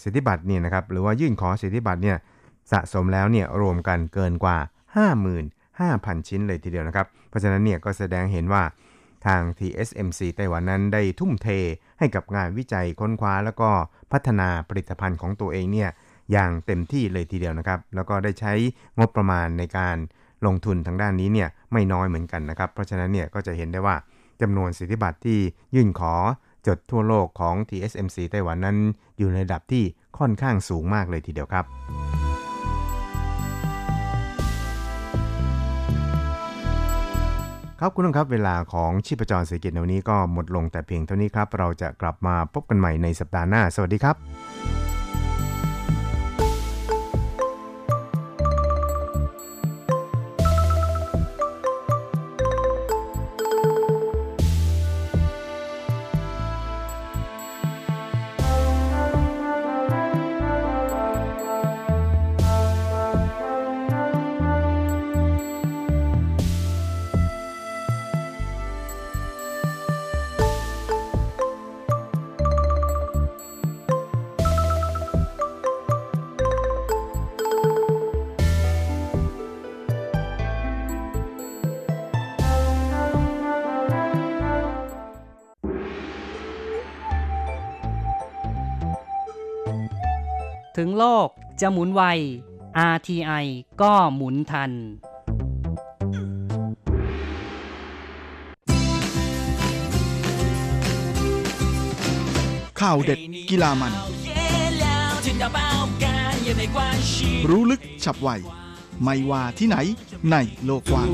สิทธิบัตรเนี่ยนะครับหรือว่ายื่นขอสิทธิบัตรเนี่ย สะสมแล้วเนี่ยรวมกันเกินกว่า 55,000 ชิ้นเลยทีเดียวนะครับ เพราะฉะนั้นเนี่ยก็แสดงเห็นว่าทาง TSMC ไต้หวันนั้นได้ทุ่มเทให้กับงานวิจัยค้นคว้า แล้วก็พัฒนาผลิตภัณฑ์ของตัวเองเนี่ยอย่างเต็มที่เลยทีเดียวนะครับ แล้วก็ได้ใช้งบประมาณในการลงทุนทางด้านนี้เนี่ยไม่น้อยเหมือนกันนะครับ เพราะฉะนั้นเนี่ยก็จะเห็นได้ว่าจำนวนสิทธิบัตรที่ยื่นขอจดทั่วโลกของ TSMC ไต้หวันนั้นอยู่ในระดับที่ค่อนข้างสูงมากเลยทีเดียวครับ ครับคุณผู้ชมครับเวลาของชีพจรเศรษฐกิจในวันนี้ก็หมดลงแต่เพียงเท่านี้ครับ เราจะกลับมาพบกันใหม่ในสัปดาห์หน้า สวัสดีครับ ถึงโลกจะหมุนไว RTI ก็หมุนทัน ข่าวเด็ดกีฬามัน รู้ลึกฉับไว ไม่ว่าที่ไหนในโลกกว้าง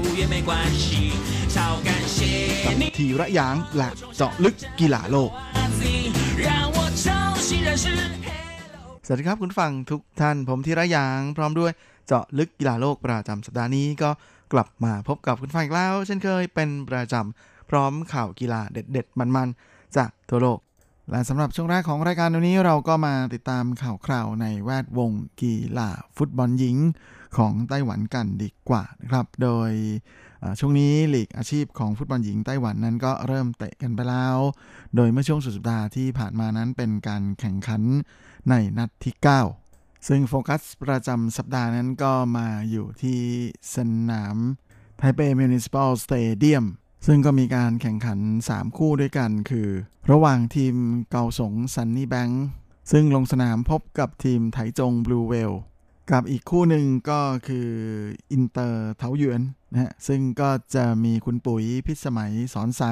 กับทีระยางและเจาะลึกกีฬาโลก วัสดีครับคุณฟังทุกท่านผมธีระยาง พร้อมด้วยเจาะลึกกีฬาโลกประจำสัปดาห์นี้ก็กลับมาพบกับคุณฟังอีกแล้ว เช่นเคยเป็นประจำพร้อมข่าวกีฬาเด็ด ๆ มันๆ จากทั่วโลก และสำหรับช่วงแรกของรายการวันนี้เราก็มาติดตามข่าวคราวในแวดวงกีฬาฟุตบอลหญิงของไต้หวันกันดีกว่านะครับ โดย ช่วงนี้ลีกอาชีพของฟุตบอลหญิงไต้หวันนั้นก็เริ่มเตะกันไปแล้ว โดยเมื่อช่วงสุดสัปดาห์ที่ผ่านมานั้นเป็นการแข่งขันในนัดที่ 9 ซึ่งโฟกัสประจำสัปดาห์นั้นก็มาอยู่ที่สนามไทเป Municipal Stadium ซึ่งก็มีการแข่งขัน 3 คู่ด้วยกันคือ ระหว่างทีมเกาสง Sunny Bank ซึ่งลงสนามพบกับทีมไถจง Blue Whale กับอีกคู่หนึ่งก็คืออินเถาหยวนนะฮะซึ่งก็จะมีคุณปุ๋ยพิสมัยสอนไสย์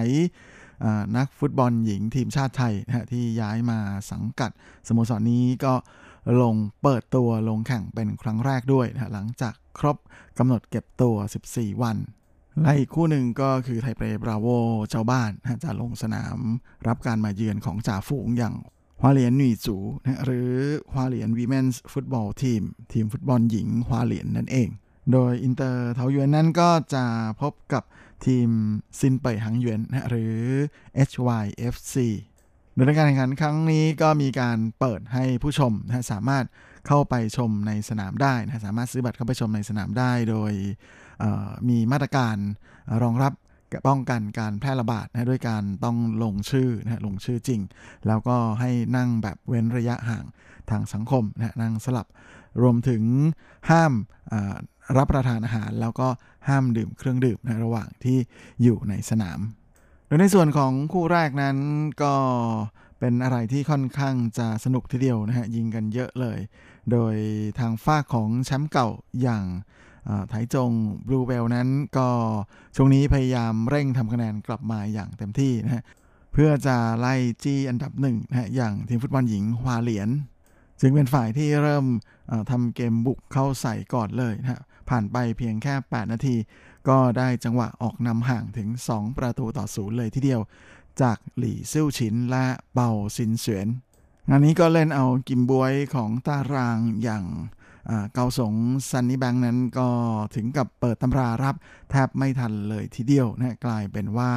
นักฟุตบอลหญิงทีมชาติไทยนะฮะที่ย้ายมาสังกัดสโมสรนี้ก็ลงเปิดตัวลงแข่งเป็นครั้งแรกด้วยนะหลังจากครบกำหนดเก็บตัว 14 วัน และอีกคู่หนึ่งก็คือไทเป Bravo เจ้าบ้านนะจะลงสนามรับการมาเยือนของจ่าฝูงอย่าง ฮวาเหลียนหนุ่ยจูนะหรือฮวาเหลียน Women's Football Team ทีมฟุตบอลหญิงฮวาเหลียนนั่นเอง โดยอินเถาหยวนนั้นก็จะพบกับทีมซินเป่ยหังหยวนนะหรือ HYFC โดยการแข่งขันครั้งนี้ก็มีการเปิดให้ผู้ชมนะสามารถเข้าไปชมในสนามได้นะสามารถซื้อบัตรเข้าไปชมในสนามได้ โดยมีมาตรการรองรับ ป้องกันการแพร่ระบาดนะด้วยการต้องลงชื่อนะลงชื่อจริง แล้วก็ให้นั่งแบบเว้นระยะห่างทางสังคมนะนั่งสลับรวมถึงห้ามรับประทานอาหาร แล้วก็ห้ามดื่มเครื่องดื่มในระหว่างที่อยู่ในสนาม โดยในส่วนของคู่แรกนั้นก็เป็นอะไรที่ค่อนข้างจะสนุกทีเดียวนะฮะยิงกันเยอะเลย โดยทางฝ้าของแชมป์เก่าอย่าง ไถจงบลูเวลนั้นก็ช่วงนี้พยายามเร่งทำคะแนนกลับมาอย่างเต็มที่นะฮะเพื่อจะไล่จี้อันดับหนึ่งนะฮะอย่างทีมฟุตบอลหญิงฮวาเหลียนจึงเป็นฝ่ายที่เริ่มทำเกมบุกเข้าใส่ก่อนเลยนะฮะผ่านไปเพียงแค่ 8 นาที ก็ได้จังหวะออกนำห่างถึง 2 ประตูต่อศูนย์เลยทีเดียว จากหลี่ซิ่วชินและเบาซินเสวียนงานนี้ก็เล่นเอากิมบวยของตารางอย่าง เกาสงซันนี่แบงค์นั้นก็ถึงกับเปิดตำรารับแทบไม่ทันเลยทีเดียวนะกลายเป็นว่า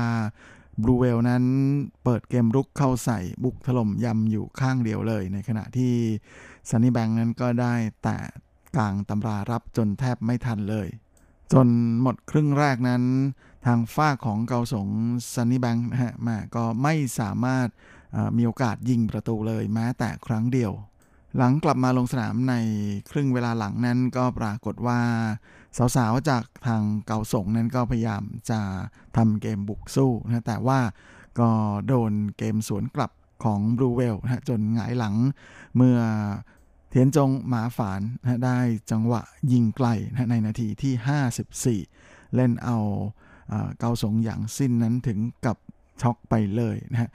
บลูเวลนั้นเปิดเกมรุกเข้าใส่บุกถล่มยำอยู่ข้างเดียวเลย ในขณะที่ซันนี่แบงค์นั้นก็ได้แต่กลางตำรารับจนแทบไม่ทันเลย จนหมดครึ่งแรกนั้น ทางฝ้าของเกาสงซันนี่แบงค์นะฮะมาก็ไม่สามารถมีโอกาสยิงประตูเลยแม้แต่ครั้งเดียว หลังกลับมาลงสนามในครึ่งเวลาหลังนั้นก็ปรากฏว่า สาวๆ จากทางเกาสงนั้นก็พยายามจะทำเกมบุกสู้นะแต่ว่าก็โดนเกมสวนกลับของบลูเวลนะจนหงายหลังเมื่อเทียนจงหมาฝานนะได้จังหวะยิงไกลนะในนาทีที่ 54 เล่นเอาเกาสงอย่างสิ้นนั้นถึงกับช็อกไปเลยนะฮะ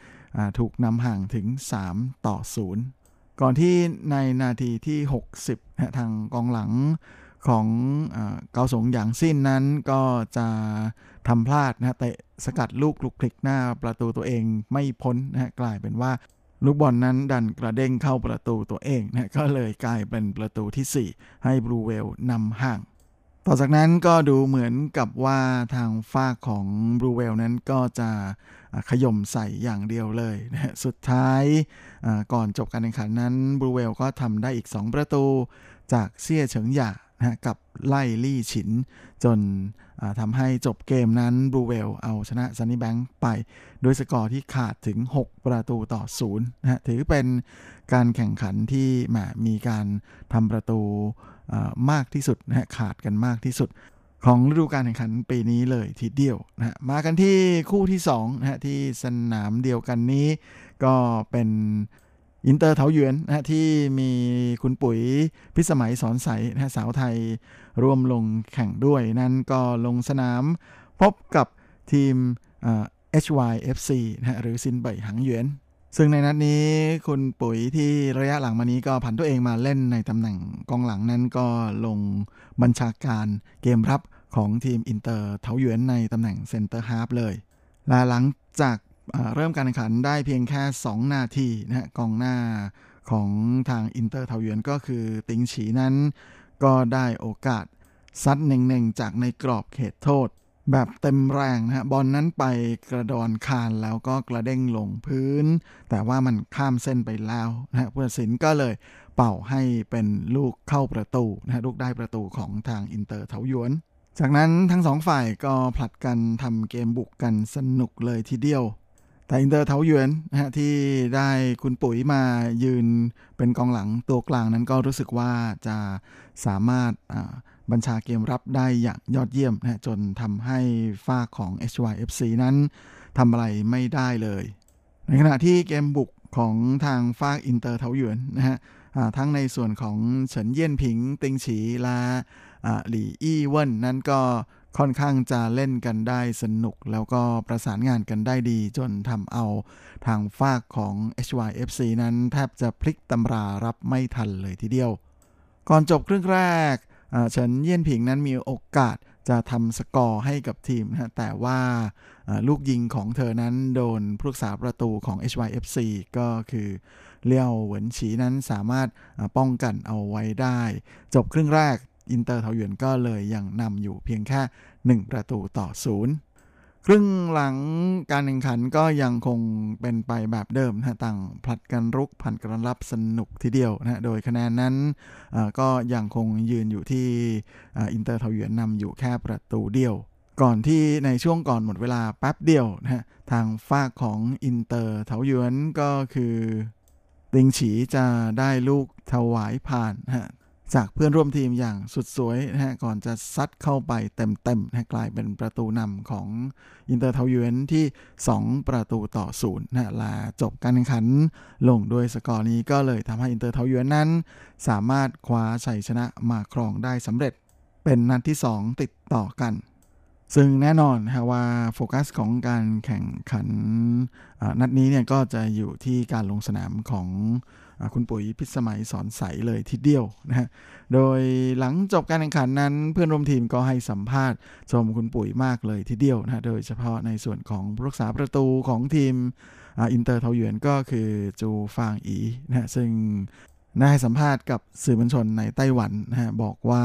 ถูกนำห่างถึง 3 ต่อ 0 ก่อนที่ในนาทีที่ 60นะทางกองหลังของเกาสงอย่างสิ้นนั้นก็จะทำพลาดนะเตะสกัดลูกลุกคลิกหน้าประตูตัวเองไม่พ้นนะกลายเป็นว่าลูกบอลนนั้นดันกระเด้งเข้าประตูตัวเองนะก็เลยกลายเป็นประตูที่ 4 ให้บรูเวลนำห่าง ต่อจากนั้นก็ดูเหมือนกับว่าทางฟากของ Blue Whale นั้นก็จะขย่มใส่อย่างเดียวเลยนะสุดท้ายก่อนจบการแข่งขันนั้น Blue Whale ก็ทำได้อีก 2 ประตูจากเซี่ยเฉิงหย่านะกับไล่ลี่ฉิน จนทำให้จบเกมนั้น Blue Whale เอาชนะ Sunny Bank ไป ด้วยสกอร์ที่ขาดถึง 6 ประตูต่อศูนย์นะถือเป็นการแข่งขันที่มีการทำประตู มากที่สุดนะขาดกันมากที่สุด ของฤดูกาลแข่งขันปีนี้เลยทีเดียวนะมากันที่คู่ที่2นะฮะที่สนามเดียวกันนี้ ก็เป็นอินเตอร์เถาหยวนนะที่มีคุณปุ๋ยพิสมัยสอนไสย์นะสาวไทยร่วมลงแข่งด้วย นั่นก็ลงสนามพบกับทีม HYFC นะหรือซินเป่ยหังหยวน ซึ่งในนัดนี้คุณปุ๋ยที่ระยะหลังมานี้ก็ผันตัวเองมาเล่นในตำแหน่งกองหลังนั้นก็ลงบัญชาการเกมรับของทีมอินเตอร์เถาหยวนในตำแหน่ง center half เลย และหลังจากเริ่มการแข่งขันได้เพียงแค่ 2 นาทีนะกองหน้าของทางอินเถาหยวนก็คือติงฉีนั้น ก็ได้โอกาสซัดเน้นๆจากในกรอบเขตโทษ แบบเต็มแรงนะฮะบอลนั้นไปกระดอนคานแล้วก็กระเด้งลงพื้น แต่ว่ามันข้ามเส้นไปแล้วนะฮะผู้ตัดสินก็เลยเป่าให้เป็นลูกเข้าประตูนะฮะลูกได้ประตูของทางอินเถาหยวน จากนั้นทั้งสองฝ่ายก็ผลัดกันทำเกมบุกกันสนุกเลยทีเดียว แต่อินเถาหยวนนะฮะที่ได้คุณปุ๋ยมายืนเป็นกองหลังตัวกลางนั้นก็รู้สึกว่าจะสามารถ บัญชาเกมรับได้อย่างยอดเยี่ยมนะจนทำให้ฟากของ HYFC นั้นทำอะไรไม่ได้เลย ในขณะที่เกมบุกของทางฟากอินเถาหยวนนะฮะทั้งในส่วนของเฉินเยี่ยนผิง ติงฉีละหลี่อี้เวินนั้นก็ค่อนข้างจะเล่นกันได้สนุก แล้วก็ประสานงานกันได้ดี จนทำเอาทางฟากของ HYFC นั้นแทบจะพลิกตำรารับไม่ทันเลยทีเดียว ก่อนจบครึ่งแรก เฉินเยี่ยนผิงนั้นมีโอกาสจะทำสกอร์ให้กับทีมนะแต่ว่าลูกยิงของเธอนั้นโดนผู้รักษาประตูของ HYFC ก็คือเลี้ยวเหวินฉีนั้นสามารถป้องกันเอาไว้ได้ จบครึ่งแรกอินเถาหยวนก็เลยยังนำอยู่เพียงแค่ 1 ประตูต่อศูนย์ ครึ่งหลังการแข่งขันก็ยังคงเป็นไปแบบเดิมนะต่างผลัดกันรุกผลัดกันรับสนุกทีเดียวนะโดยคะแนนนั้นก็ยังคงยืนอยู่ที่อินเตอร์เทาหยวนนำอยู่แค่ประตูเดียว ก่อนที่ในช่วงก่อนหมดเวลาแป๊บเดียวนะทางฟากของอินเตอร์เทาหยวนก็คือติงฉีจะได้ลูกถวายพานฮะ จากเพื่อนร่วมทีมอย่างสุดสวยนะฮะก่อนจะซัดเข้าไปเต็มๆนะกลายเป็นประตูนำของอินเตอร์เทาหยวนที่ 2 ประตูต่อศูนย์นะฮะจบการแข่งขันลงด้วยสกอร์นี้ก็เลยทำให้อินเตอร์เทาหยวนนั้น สามารถคว้าชัยชนะมาครองได้สำเร็จ เป็นนัดที่ 2 ติดต่อกันซึ่งแน่นอนฮะว่าโฟกัสของการแข่งขันนัดนี้เนี่ยก็จะอยู่ที่การลงสนามของ คุณปุ๋ยพิสมัยสอนไสย์เลยทีเดียวนะฮะโดยหลังจบการแข่งขันนั้น เพื่อนร่วมทีมก็ให้สัมภาษณ์ชมคุณปุ๋ยมากเลยทีเดียวนะโดยเฉพาะในส่วนของผู้รักษาประตูของทีมอินเตอร์เทาหยวนก็คือจูฟางอีนะซึ่งได้ให้สัมภาษณ์กับสื่อมวลชนในไต้หวันนะฮะบอกว่า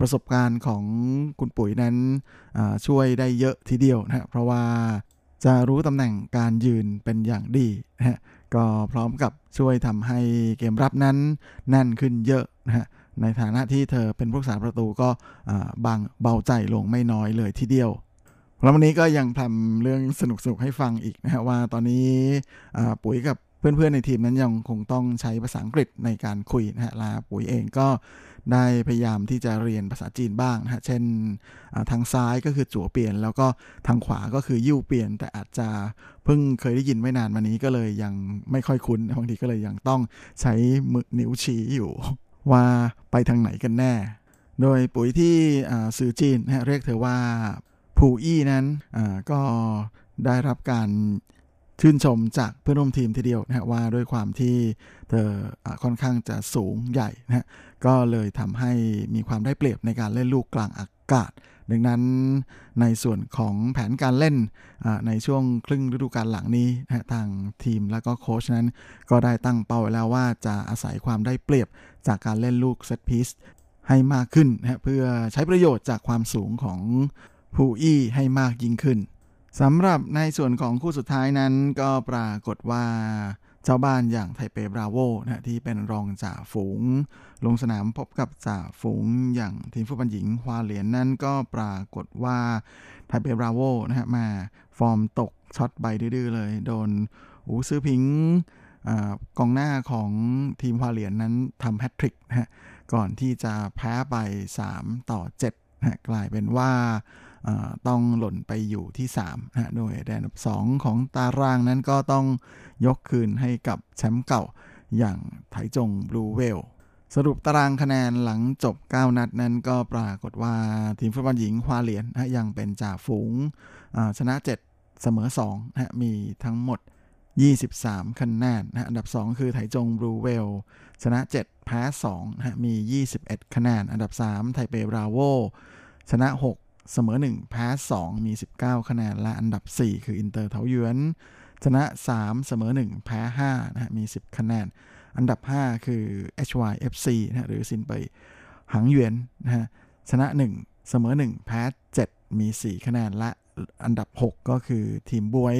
ประสบการณ์ของคุณปุ๋ยนั้นช่วยได้เยอะทีเดียวนะเพราะว่าจะรู้ตำแหน่งการยืนเป็นอย่างดีนะ ก็พร้อมกับช่วยทำให้เกมรับนั้นแน่นขึ้นเยอะนะฮะในฐานะที่เธอเป็นผู้สาประตูก็บางเบาใจลงไม่น้อยเลยทีเดียวแล้ววันนี้ก็ยังทำเรื่องสนุกๆให้ฟังอีกนะฮะว่าตอนนี้ปุ๋ยกับเพื่อนๆในทีมนั้นยังคงต้องใช้ภาษาอังกฤษในการคุยนะฮะลาปุ๋ยเองก็ ได้พยายามที่จะเรียนภาษาจีนบ้างนะฮะ เช่นทางซ้ายก็คือจั่วเปลี่ยน แล้วก็ทางขวาก็คือยิ้วเปลี่ยน แต่อาจจะเพิ่งเคยได้ยินไม่นานมานี้ก็เลยยังไม่ค่อยคุ้นบางทีก็เลยยังต้องใช้มือนิ้วชี้อยู่ ว่าไปทางไหนกันแน่ โดยปุ๋ยที่สื่อจีนนะเรียกเธอว่าผูอี้นั้นก็ได้รับการชื่นชมจากเพื่อนร่วมทีมทีเดียวนะว่าด้วยความที่เธอค่อนข้างจะสูงใหญ่นะ ก็เลยทำให้มีความได้เปรียบในการเล่นลูกกลางอากาศ ดังนั้นในส่วนของแผนการเล่นในช่วงครึ่งฤดูกาลหลังนี้นะทางทีมและก็โค้ชนั้น ก็ได้ตั้งเป้าไว้แล้วว่าจะอาศัยความได้เปรียบจากการเล่นลูกเซตพีซให้มากขึ้นนะเพื่อใช้ประโยชน์จากความสูงของผู้อี้ให้มากยิ่งขึ้นสำหรับในส่วนของคู่สุดท้ายนั้นก็ปรากฏว่า เจ้าบ้านอย่างไทเปบราโวนะที่เป็นรองจ่าฝูง ลงสนามพบกับจ่าฝูงอย่างทีมฟุตบอลหญิงฮวาเหรียญนนั้นก็ปรากฏว่าไทเปบราโวนะฮะมาฟอร์มตกช็อตใบดื้อเลย โดนอูซื้อพิงอกองหน้าของทีมฮวาเหลียนนั้นทำแฮตทริกนะฮะก่อนที่จะแพ้ไป 3 ต่อ7นะกลายเป็นว่า ต้องหล่นไปอยู่ที่3นะโดยอันดับ2ของตารางนั้นก็ต้องยกคืนให้กับแชมป์เก่าอย่างไถจง Blue Whale สรุปตารางคะแนนหลังจบ 9 นัดนั้นก็ปรากฏว่าทีมฟุตบอลหญิงฮวาเหลียนนะยังเป็นจ่าฝูงชนะ 7 เสมอ2นะมีทั้งหมด 23 คะแนนนะอันดับ 2 คือไถจง Blue Whale ชนะ 7 แพ้2นะมี 21 คะแนน อันดับ 3 ไทเปบราโว ชนะ 6 เสมอ 1 แพ้ 2 มี 19 คะแนน และอันดับ 4 คืออินเตอร์เทาหยวนชนะ 3 เสมอ 1 แพ้5นะฮะมี 10 คะแนน อันดับ 5 คือ HYFC นะหรือซินเป่ยหังหยวนนะฮะชนะ 1 เสมอ 1 แพ้ 7 มี 4 คะแนน และอันดับ 6 ก็คือทีมบ๊วย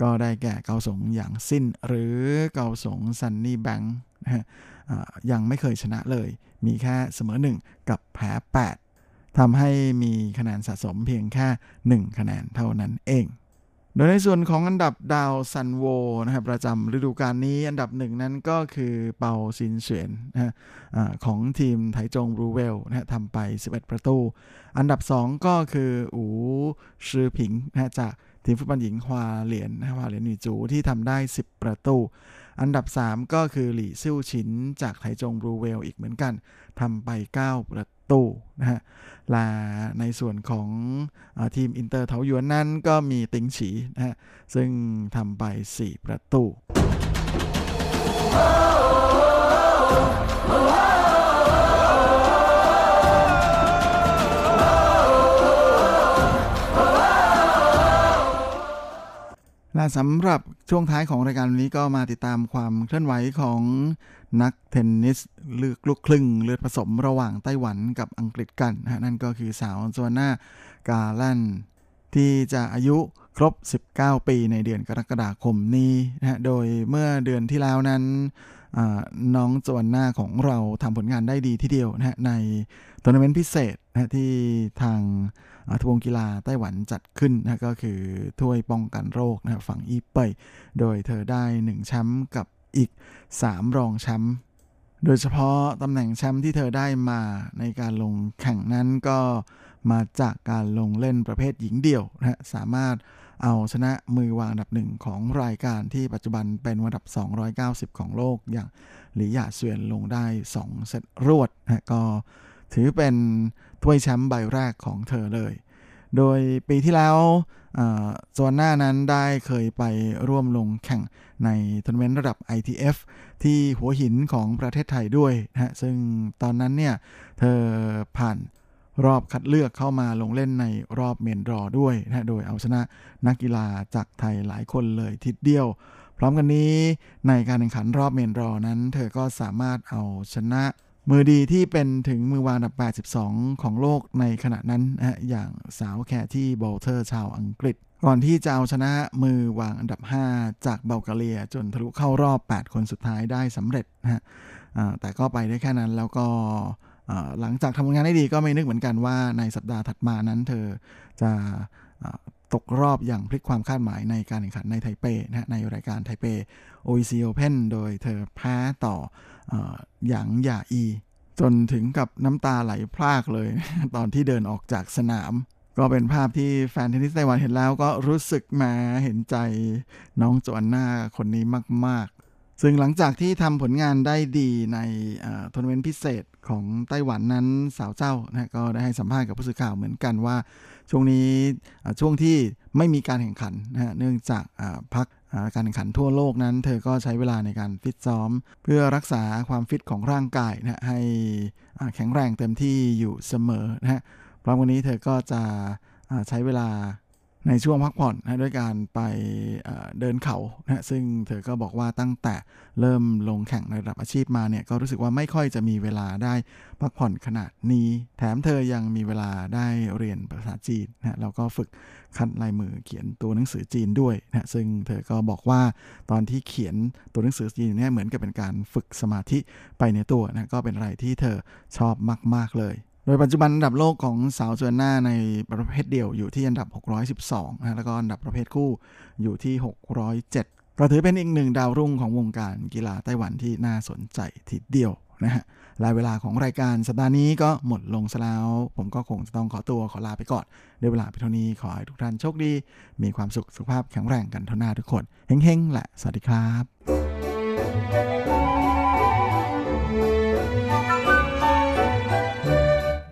ก็ได้แก่เกาสงหยางซิ่น หรือเกาสง Sunny Bank นะฮะยังไม่เคยชนะเลย มีแค่เสมอ 1 กับแพ้ 8 ทำให้มีคะแนนสะสมเพียงแค่ 1 คะแนนเท่านั้นเอง โดยในส่วนของอันดับดาวซัลโวนะครับประจำฤดูกาลนี้อันดับหนึ่งนั้นก็คือเปาซินเฉียนนะอของทีมไถจงบรูเวลนะทำไป 11 ประตู อันดับ 2 ก็คืออูชื่อผิงนะจากทีมฟุตบอลหญิงฮวาเหรียญฮวาเหรียญหนีจูที่ทำได้ 10 ประตู อันดับ 3 ก็คือหลี่ซิ่วชินจากไทจงบรูเวลอีกเหมือนกันทำไป 9 ประตูนะฮะและในส่วนของอทีมอินเตอร์เทาหยวนนั้นก็มีติงฉีนะฮะซึ่งทำไป 4 ประตู และสำหรับช่วงท้ายของรายการวันนี้ก็มาติดตามความเคลื่อนไหวของนักเทนนิสเลูกลูกครึ่งเลือดผสมระหว่างไต้หวันกับอังกฤษกันนะนั่นก็คือสาวโจนากาลันที่จะอายุครบ 19 ปีในเดือนกรกฎาคมนี้นะโดยเมื่อเดือนที่แล้วนั้นน้องโจนหน้าของเราทำผลงานได้ดีทีเดียวนะในทัวร์นาเมนต์พิเศษนะที่ทาง ทวงกีฬาไต้หวันจัดขึ้นนะก็คือถ้วยป้องกันโรคนะฝั่งอีเปยโดยเธอได้ 1 แชมป์กับอีก 3 รองแชมป์โดยเฉพาะตำแหน่งแชมป์ที่เธอได้มาในการลงแข่งนั้นก็มาจากการลงเล่นประเภทหญิงเดี่ยวนะสามารถเอาชนะมือวางอันดับหนึ่งของรายการที่ปัจจุบันเป็นอันดับ 290 ของโลกอย่างหลีหยาเซียนลงได้ 2 เซตรวดนะก็ ถือเป็นถ้วยแชมป์ใบแรกของเธอเลย โดยปีที่แล้วโซนหน้านั้นได้เคยไปร่วมลงแข่งในทัวร์นาเมนต์ระดับ ITF ที่หัวหินของประเทศไทยด้วยนะซึ่งตอนนั้นเนี่ยเธอผ่านรอบคัดเลือกเข้ามาลงเล่นในรอบ main draw ด้วยนะโดยเอาชนะนักกีฬาจากไทยหลายคนเลยทีเดียว พร้อมกันนี้ในการแข่งขันรอบ main draw นั้น เธอก็สามารถเอาชนะ มือดีที่เป็นถึงมือวางอันดับ 82 ของโลกในขณะนั้นนะอย่างสาว Katie Boulter ชาวอังกฤษ ก่อนที่จะเอาชนะมือวางอันดับ 5 จากเบลกาเรียจนทะลุเข้ารอบ 8 คนสุดท้ายได้สำเร็จนะฮะแต่ก็ไปได้แค่นั้นแล้วก็หลังจากทำงานได้ดีก็ไม่นึกเหมือนกันว่าในสัปดาห์ถัดมานั้น เธอจะตกรอบอย่างพลิกความคาดหมายในการแข่งขันในไทเปนะในรายการไทเปโอ OEC Open โดยเธอแพ้ต่อ หยางหย่าอี จนถึงกับน้ำตาไหลพรากเลย ตอนที่เดินออกจากสนาม ก็เป็นภาพที่แฟนเทนนิสไต้หวันเห็นแล้วก็รู้สึกมาเห็นใจน้องจวนหน้าคนนี้มาก ๆ ซึ่งหลังจากที่ทำผลงานได้ดีในทัวร์นาเมนต์พิเศษของไต้หวันนั้นสาวเจ้านะก็ได้ให้สัมภาษณ์กับผู้สื่อข่าวเหมือนกันว่า ช่วงนี้ช่วงที่ไม่มีการแข่งขันนะเนื่องจากพัก การแข่งขันทั่วโลกนั้น เธอก็ใช้เวลาในการฟิตซ้อม เพื่อรักษาความฟิตของร่างกายนะให้แข็งแรงเต็มที่อยู่เสมอนะฮะพร้อมวันนี้เธอก็จะใช้เวลา ในช่วงพักผ่อนนะด้วยการไปเดินเขานะซึ่งเธอก็บอกว่าตั้งแต่เริ่มลงแข่งในระดับอาชีพมาเนี่ยก็รู้สึกว่าไม่ค่อยจะมีเวลาได้พักผ่อนขนาดนี้ แถมเธอยังมีเวลาได้เรียนภาษาจีนนะแล้วก็ฝึกคัดลายมือเขียนตัวหนังสือจีนด้วยนะซึ่งเธอก็บอกว่าตอนที่เขียนตัวหนังสือจีนเนี่ยเหมือนกับเป็นการฝึกสมาธิไปในตัวนะก็เป็นอะไรที่เธอชอบมาก ๆเลย โดยปัจจุบันอันดับโลกของสาวเจอหน้าในประเภทเดี่ยวอยู่ที่อันดับ 612นะแล้วก็อันดับประเภทคู่อยู่ที่ 607 ก็ถือเป็นอีกหนึ่งดาวรุ่งของวงการกีฬาไต้หวันที่น่าสนใจทีเดียวนะฮะและเวลาของรายการสัปดาห์นี้ก็หมดลงซะแล้ว ผมก็คงจะต้องขอตัวขอลาไปก่อนด้วยเวลาเพียงเท่านี้ขอให้ทุกท่านโชคดี มีความสุขสุขภาพแข็งแรงกันทุกหน้าทุกคน เฮ้งๆแหละ สวัสดีครับ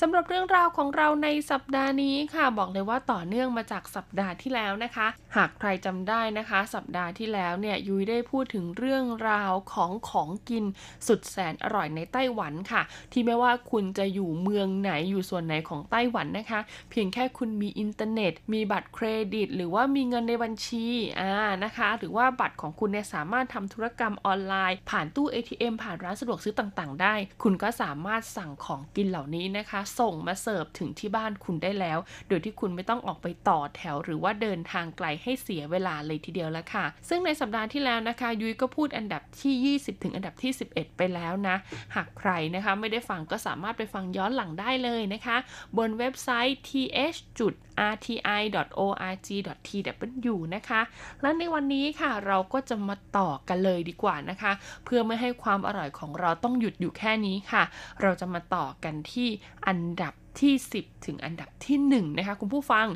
สำหรับเรื่องราวของเราในสัปดาห์นี้ค่ะ บอกเลยว่าต่อเนื่องมาจากสัปดาห์ที่แล้วนะคะ หากใครจำได้นะคะ สัปดาห์ที่แล้วเนี่ยยุ้ยได้พูดถึงเรื่องราวของของกินสุดแสนอร่อยในไต้หวันค่ะ ที่ไม่ว่าคุณจะอยู่เมืองไหนอยู่ส่วนไหนของไต้หวันนะคะ เพียงแค่คุณมีอินเทอร์เน็ต มีบัตรเครดิต หรือว่ามีเงินในบัญชีอ่านะคะ หรือว่าบัตรของคุณเนี่ยสามารถทำธุรกรรมออนไลน์ ผ่านตู้ ATM ผ่านร้านสะดวกซื้อต่างๆ ได้ คุณก็สามารถสั่งของกินเหล่านี้นะคะส่งมาเสิร์ฟถึงที่บ้านคุณได้แล้ว โดยที่คุณไม่ต้องออกไปต่อแถวหรือว่าเดินทางไกลให้เสียเวลาเลยทีเดียวแล้วค่ะ ซึ่งในสัปดาห์ที่แล้วนะคะ ยุ้ยก็พูดอันดับที่ 20 ถึงอันดับที่ 11 ไปแล้วนะ หากใครนะคะไม่ได้ฟังก็สามารถไปฟังย้อนหลังได้เลยนะคะ บนเว็บไซต์ th rti.org.tw นะคะ และในวันนี้ค่ะเราก็จะมาต่อกันเลยดีกว่านะคะ เพื่อไม่ให้ความอร่อยของเราต้องหยุดอยู่แค่นี้ค่ะ เราจะมาต่อกันที่อันดับที่ 10 ถึงอันดับที่ 1 นะคะคุณผู้ฟัง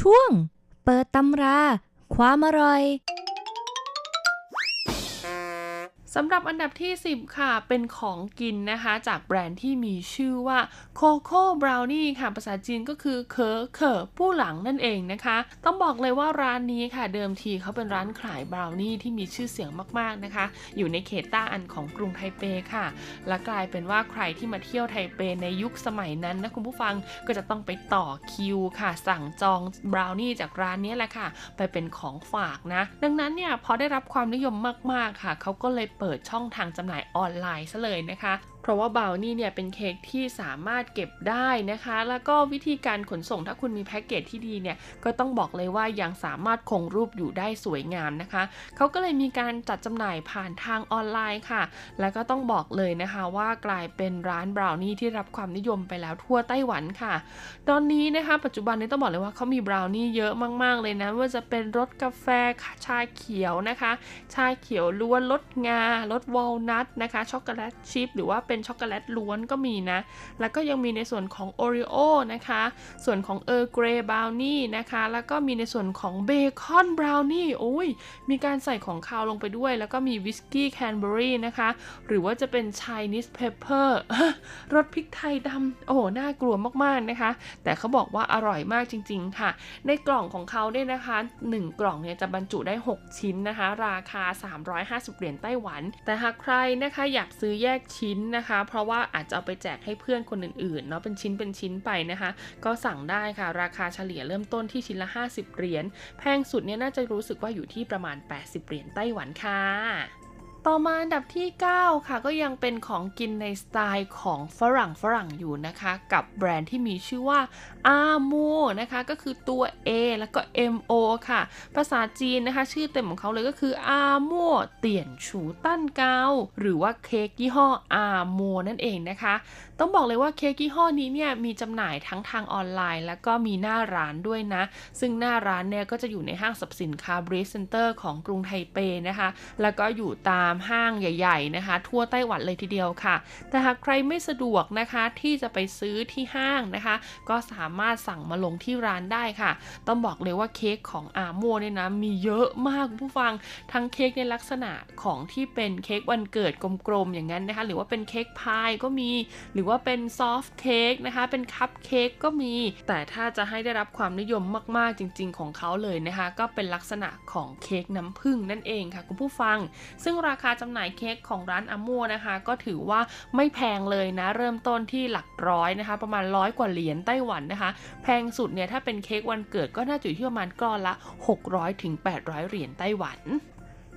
ช่วง เปิดตำรา ความอร่อย สำหรับอันดับที่ 10 ค่ะ เป็นของกินนะคะ จากแบรนด์ที่มีชื่อว่าโคโค่บราวนี่ค่ะ ภาษาจีนก็คือเคอเคอผู้หลังนั่นเองนะคะ ต้องบอกเลยว่าร้านนี้ค่ะ เดิมทีเขาเป็นร้านขายบราวนี่ที่มีชื่อเสียงมากๆนะคะ อยู่ในเขตต้าอันของกรุงไทเปค่ะ และกลายเป็นว่าใครที่มาเที่ยวไทเปในยุคสมัยนั้นนะคุณผู้ฟังก็จะต้องไปต่อคิวค่ะ สั่งจองบราวนี่จากร้านนี้แหละค่ะ ไปเป็นของฝากนะ ดังนั้นเนี่ยพอได้รับความนิยมมากๆค่ะเขาก็เลยเปิดิดช่องทางจำหน่ายออนไลน์ซะเลยนะคะ ราะว่าบาวนี่เนี่ยเป็นเค้กที่สามารถเก็บได้นะคะ แล้วก็วิธีการขนส่งถ้าคุณมีแพ็กเกจที่ดีเนี่ยก็ต้องบอกเลยว่ายังสามารถคงรูปอยู่ได้สวยงามนะคะเขาก็เลยมีการจัดจำหน่ายผ่านทางออนไลน์ค่ะ แล้วก็ต้องบอกเลยนะคะว่ากลายเป็นร้านบราวนี่ที่รับความนิยมไปแล้วทั่วไต้หวันค่ะ ตอนนี้นะคะ ปัจจุบันนี้ต้องบอกเลยว่าเขามีบราวนี่เยอะมาก ๆ เลยไม่ว่าจะเป็นรสกาแฟชาเขียวนะคะ ชาเขียวล้วนรสงารสวอลนัทนะคะช็อกโกแลตชิพหรือว่าเป็นช็อกโกแลตล้วนก็มีนะ แล้วก็ยังมีในส่วนของ Oreo นะคะ ส่วนของ Earl Grey บราวนี่นะคะ แล้วก็มีในส่วนของเบคอนบราวนี่โอ้ย มีการใส่ของคาวลงไปด้วย แล้วก็มีวิสกี้แคนเบอรี่นะคะ หรือว่าจะเป็น Chinese pepperรสพริกไทยดำโอ้โห น่ากลัวมากๆนะคะ แต่เขาบอกว่าอร่อยมากจริง ๆ ค่ะ ในกล่องของเขาเนี่ยนะคะ 1 กล่องเนี่ยจะบรรจุได้ 6 ชิ้นนะคะ ราคา 350 เหรียญไต้หวัน แต่หากใครนะคะอยากซื้อแยกชิ้นนะคะเพราะว่าอาจจะเอาไปแจกให้เพื่อนคนอื่นๆเนาะเป็นชิ้นเป็นชิ้นไปนะคะ ก็สั่งได้ค่ะ ราคาเฉลี่ยเริ่มต้นที่ชิ้นละ 50 เหรียญแพงสุดเนี่ยน่าจะรู้สึกว่าอยู่ที่ประมาณ 80 เหรียญไต้หวันค่ะ ต่อมาอันดับที่ 9 ค่ะ ก็ยังเป็นของกินในสไตล์ของฝรั่งฝรั่งอยู่นะคะ กับแบรนด์ที่มีชื่อว่าอาโมนะคะ ก็คือตัว A แล้วก็ MO ค่ะ ภาษาจีนนะคะ ชื่อเต็มของเขาเลยก็คืออาโมเตี่ยนฉูตั้นเกาหรือว่าเค้กยี่ห้ออาโมนั่นเองนะคะ ต้องบอกเลยว่าเค้กยี่ห้อนี้เนี่ยมีจำหน่ายทั้งทางออนไลน์ แล้วก็มีหน้าร้านด้วยนะ ซึ่งหน้าร้านเนี่ยก็จะอยู่ในห้างสรรพสินค้า Breeze Center ของกรุงไทเปนะคะ แล้วก็อยู่ตามห้างใหญ่ ๆ นะคะ ทั่วไต้หวันเลยทีเดียวค่ะ แต่หากใครไม่สะดวกนะคะที่จะไปซื้อที่ห้างนะคะ ก็สามารถสั่งมาลงที่ร้านได้ค่ะ ต้องบอกเลยว่าเค้กของอาโมเนี่ยนะมีเยอะมากผู้ฟังทั้งเค้กในลักษณะของที่เป็นเค้กวันเกิดกลมๆอย่างนั้นนะคะ หรือว่าเป็นเค้กพายก็มี หรือว่าเป็นซอฟต์เค้กนะคะ เป็นคัพเค้กก็มี แต่ถ้าจะให้ได้รับความนิยมมากๆจริง ๆ ของเขาเลยนะคะ ก็เป็นลักษณะของเค้กน้ำผึ้งนั่นเองค่ะคุณผู้ฟัง ซึ่งราคาจำหน่ายเค้กของร้านอามูนะคะ ก็ถือว่าไม่แพงเลยนะ เริ่มต้นที่หลักร้อยนะคะ ประมาณร้อยกว่าเหรียญไต้หวันนะคะ แพงสุดเนี่ยถ้าเป็นเค้กวันเกิดก็น่าจะอยู่ที่ประมาณก้อนละ 600ถึง800 เหรียญไต้หวัน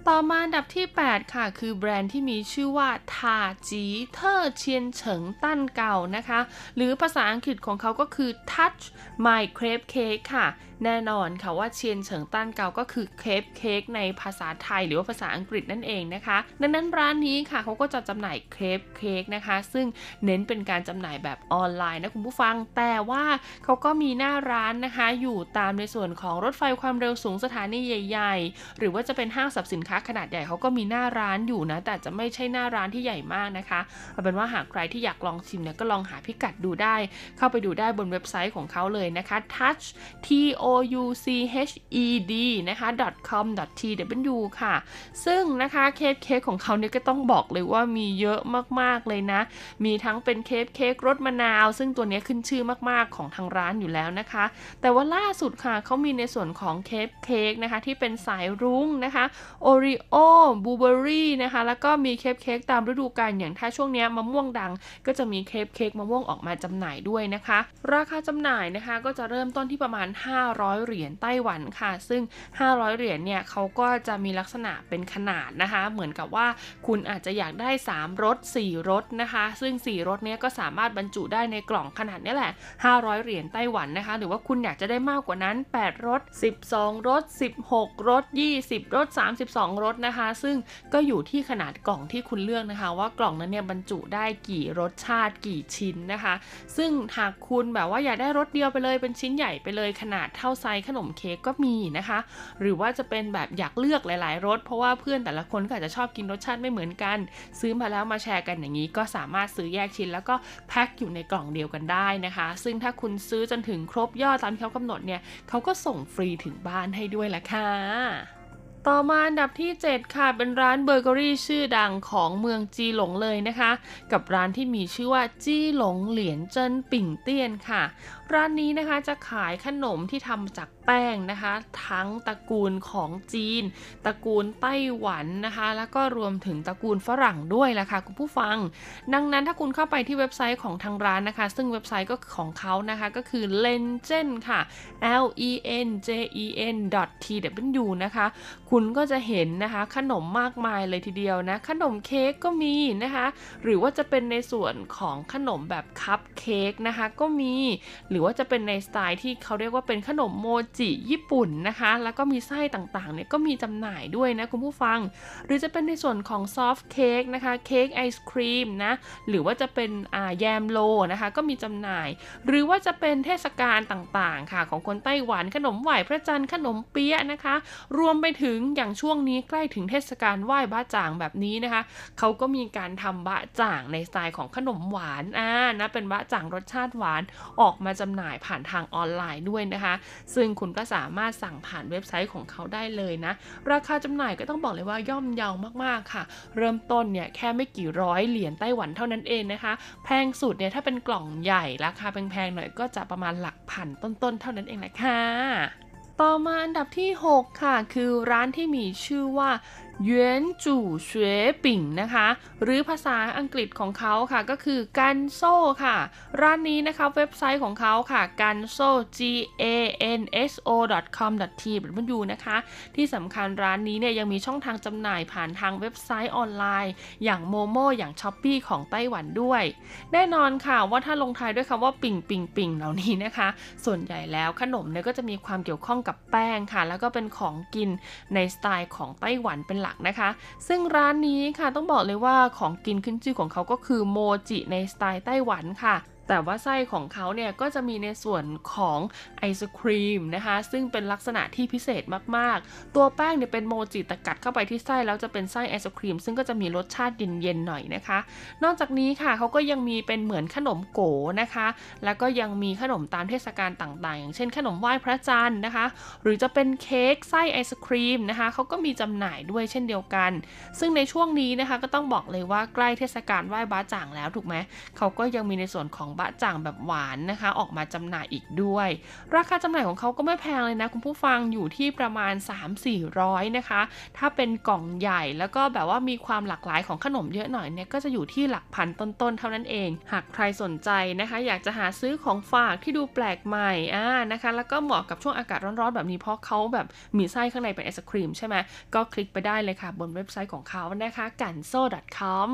ต่อมาอันดับที่ 8 ค่ะ คือแบรนด์ที่มีชื่อว่า塔吉特千層蛋糕นะคะ หรือภาษาอังกฤษของเขาก็คือ Touch Mille Crepe Cake ค่ะ แน่นอนค่ะว่า千層蛋糕ก็คือเครปเค้กในภาษาไทยหรือว่าภาษาอังกฤษนั่นเองนะคะ ดังนั้นร้านนี้ค่ะเขาก็จะจำหน่ายเครปเค้กนะคะ ซึ่งเน้นเป็นการจำหน่ายแบบออนไลน์นะคุณผู้ฟัง แต่ว่าเขาก็มีหน้าร้านนะคะ อยู่ตามในส่วนของรถไฟความเร็วสูงสถานีใหญ่ ๆ หรือว่าจะเป็นห้างสรรพสินค้าขนาดใหญ่เขาก็มีหน้าร้านอยู่นะ แต่จะไม่ใช่หน้าร้านที่ใหญ่มากนะคะเอาเป็นว่าหากใครที่อยากลองชิมเนี่ยก็ลองหาพิกัดดูได้ เข้าไปดูได้บนเว็บไซต์ของเขาเลยนะคะ touch t o u c h e d นะคะ .com .tw ค่ะ ซึ่งนะคะเครปเค้กของเขาเนี่ยก็ต้องบอกเลยว่ามีเยอะมากๆเลยนะ มีทั้งเป็นเครปเค้กรสมะนาว ซึ่งตัวนี้ขึ้นชื่อมากๆของทางร้านอยู่แล้วนะคะ แต่ว่าล่าสุดค่ะเขามีในส่วนของเครปเค้กนะคะ ที่เป็นสายรุ้งนะคะOreo บลูเบอร์รี่นะคะ แล้วก็มีเครปเค้กตามฤดูกาลอย่างถ้าช่วงนี้มะม่วงดัง ก็จะมีเครปเค้กมะม่วงออกมาจำหน่ายด้วยนะคะ ราคาจำหน่ายนะคะก็จะเริ่มต้นที่ประมาณ500 เหรียญไต้หวันค่ะ ซึ่ง 500 เหรียญเนี่ยเขาก็จะมีลักษณะเป็นขนาดนะคะ เหมือนกับว่าคุณอาจจะอยากได้ 3รส4รสนะคะ ซึ่ง 4รสเนี้ยก็สามารถบรรจุได้ในกล่องขนาดนี้แหละ 500 เหรียญไต้หวันนะคะ หรือว่าคุณอยากจะได้มากกว่านั้น 8รส12รส16รส20รส32รสนะคะ ซึ่งก็อยู่ที่ขนาดกล่องที่คุณเลือกนะคะ ว่ากล่องนั้นเนี่ยบรรจุได้กี่รสชาติกี่ชิ้นนะคะ ซึ่งหากคุณแบบว่าอยากได้รสเดียวไปเลยเป็นชิ้นใหญ่ไปเลยขนาดเท่าไซส์ขนมเค้กก็มีนะคะ หรือว่าจะเป็นแบบอยากเลือกหลาย ๆรสเพราะว่าเพื่อนแต่ละคนก็อาจจะชอบกินรสชาติไม่เหมือนกัน ซื้อมาแล้วมาแชร์กันอย่างนี้ ก็สามารถซื้อแยกชิ้น แล้วก็แพ็คอยู่ในกล่องเดียวกันได้นะคะ ซึ่งถ้าคุณซื้อจนถึงครบยอดตามที่เขากำหนดเนี่ยเขาก็ส่งฟรีถึงบ้านให้ด้วยละค่ะต่อมาอันดับที่ 7 ค่ะ เป็นร้านเบเกอรี่ชื่อดังของเมืองจีหลงเลยนะคะ กับร้านที่มีชื่อว่า จีหลงเหลียนเจิ้นปิ่งเตี้ยนค่ะ ร้านนี้นะคะจะขายขนมที่ทำจากแป้งนะคะ ทั้งตระกูลของจีน ตระกูลไต้หวันนะคะ แล้วก็รวมถึงตระกูลฝรั่งด้วยล่ะค่ะคุณผู้ฟัง ดังนั้นถ้าคุณเข้าไปที่เว็บไซต์ของทางร้านนะคะ ซึ่งเว็บไซต์ก็ของเขานะคะก็คือ Legend ค่ะ L E N J E N T W นะคะ คุณก็จะเห็นนะคะขนมมากมายเลยทีเดียวนะ ขนมเค้กก็มีนะคะ หรือว่าจะเป็นในส่วนของขนมแบบคัพเค้กนะคะก็มีหรือว่าจะเป็นในสไตล์ที่เขาเรียกว่าเป็นขนมโมจิญี่ปุ่นนะคะ แล้วก็มีไส้ต่างๆเนี่ยก็มีจำหน่ายด้วยนะคุณผู้ฟัง หรือจะเป็นในส่วนของ soft cake นะคะเค้กไอศกรีมนะหรือว่าจะเป็นแยมโลนะคะก็มีจำหน่าย หรือว่าจะเป็นเทศกาลต่างๆค่ะ ของคนไต้หวันขนมไหวพระจันทร์ขนมเปี๊ยะนะคะ รวมไปถึงอย่างช่วงนี้ใกล้ถึงเทศกาลไหว้บ้าจ่างแบบนี้นะคะเขาก็มีการทำบะจ่างในสไตล์ของขนมหวานอ่านะเป็นบะจ่างรสชาติหวานออกมาจำหน่ายผ่านทางออนไลน์ด้วยนะคะ ซึ่งคุณก็สามารถสั่งผ่านเว็บไซต์ของเขาได้เลยนะ ราคาจำหน่ายก็ต้องบอกเลยว่าย่อมเยาวมากๆค่ะ เริ่มต้นเนี่ยแค่ไม่กี่ร้อยเหรียญไต้หวันเท่านั้นเองนะคะ แพงสุดเนี่ยถ้าเป็นกล่องใหญ่ราคาแพงๆหน่อยก็จะประมาณหลักพันต้นๆเท่านั้นเองแหละค่ะต่อมาอันดับที่ 6 ค่ะ คือร้านที่มีชื่อว่า เยวนจู่เฉวปิ่งนะคะ หรือภาษาอังกฤษของเขาค่ะก็คือกันโซค่ะ ร้านนี้นะคะเว็บไซต์ของเขาค่ะกันโซ g a n s o com t เป็นมันอยู่นะคะ ที่สำคัญร้านนี้เนี่ยยังมีช่องทางจำหน่ายผ่านทางเว็บไซต์ออนไลน์ อย่าง momo อย่าง Shopee ของไต้หวันด้วย แน่นอนค่ะว่าถ้าลงท้ายด้วยคำว่า餅餅餅เหล่านี้นะคะ ส่วนใหญ่แล้วขนมเนี่ยก็จะมีความเกี่ยวข้องกับแป้งค่ะ แล้วก็เป็นของกินในสไตล์ของไต้หวันเป็นหลักนะคะ ซึ่งร้านนี้ค่ะต้องบอกเลยว่าของกินขึ้นชื่อของเขาก็คือโมจิในสไตล์ไต้หวันค่ะ แต่ว่าไส้ของเขาเนี่ยก็จะมีในส่วนของไอศครีมนะคะซึ่งเป็นลักษณะที่พิเศษมากๆ ตัวแป้งเนี่ยเป็นโมจิแต่กัดเข้าไปที่ไส้แล้วจะเป็นไส้ไอศครีม ซึ่งก็จะมีรสชาติเย็นๆหน่อยนะคะ นอกจากนี้ค่ะเขาก็ยังมีเป็นเหมือนขนมโกนะคะ แล้วก็ยังมีขนมตามเทศกาลต่างๆ อย่างเช่น ขนมไหว้พระจันทร์นะคะ หรือจะเป็นเค้กไส้ไอศครีมนะคะเขาก็มีจำหน่ายด้วยเช่นเดียวกัน ซึ่งในช่วงนี้นะคะก็ต้องบอกเลยว่าใกล้เทศกาลไหว้บ้าจ่างแล้วถูกไหมเขาก็ยังมีในส่วนของบะจ่างแบบหวานนะคะ ออกมาจำหน่ายอีกด้วย ราคาจำหน่ายของเขาก็ไม่แพงเลยนะ คุณผู้ฟังอยู่ที่ประมาณ 3-400นะคะ ถ้าเป็นกล่องใหญ่แล้วก็แบบว่ามีความหลากหลายของขนมเยอะหน่อยเนี่ยก็จะอยู่ที่หลักพันต้นๆเท่านั้นเอง หากใครสนใจนะคะ อยากจะหาซื้อของฝากที่ดูแปลกใหม่อ่านะคะ แล้วก็เหมาะกับช่วงอากาศร้อนๆแบบนี้เพราะเขาแบบมีไส้ข้างในเป็นไอศครีมใช่ไหมก็คลิกไปได้เลยค่ะบนเว็บไซต์ของเขานะคะกันโซ .com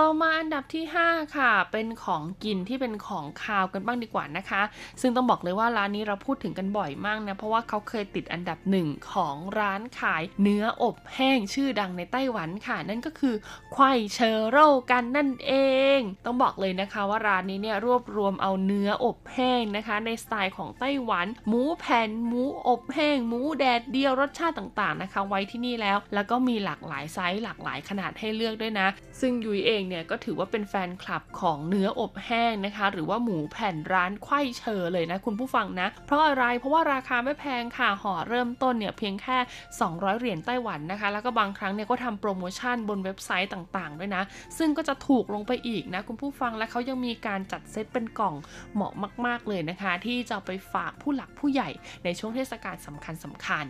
ต่อมาอันดับที่ 5 ค่ะ เป็นของกินที่เป็นของคาวกันบ้างดีกว่านะคะ ซึ่งต้องบอกเลยว่าร้านนี้เราพูดถึงกันบ่อยมากนะ เพราะว่าเขาเคยติดอันดับหนึ่งของร้านขายเนื้ออบแห้งชื่อดังในไต้หวันค่ะ นั่นก็คือควายเชอโร่กันนั่นเอง ต้องบอกเลยนะคะว่าร้านนี้เนี่ยรวบรวมเอาเนื้ออบแห้งนะคะ ในสไตล์ของไต้หวัน หมูแผ่นหมูอบแห้ง หมูแดดเดียวรสชาติต่างๆนะคะ ไว้ที่นี่แล้ว แล้วก็มีหลากหลายไซส์หลากหลายขนาดให้เลือกด้วยนะ ซึ่งยุ้ยเองเนี่ยก็ถือว่าเป็นแฟนคลับของเนื้ออบแห้งนะคะ หรือว่าหมูแผ่นร้านไข่เชอเลยนะคุณผู้ฟังนะ เพราะอะไรเพราะว่าราคาไม่แพงค่ะห่อเริ่มต้นเนี่ยเพียงแค่ 200 เหรียญไต้หวันนะคะ แล้วก็บางครั้งเนี่ยก็ทำโปรโมชั่นบนเว็บไซต์ต่างๆ ด้วยนะ ซึ่งก็จะถูกลงไปอีกนะคุณผู้ฟังและเขายังมีการจัดเซตเป็นกล่องเหมาะมาก ๆเลยนะคะ ที่จะไปฝากผู้หลักผู้ใหญ่ในช่วงเทศกาลสำคัญสำคัญ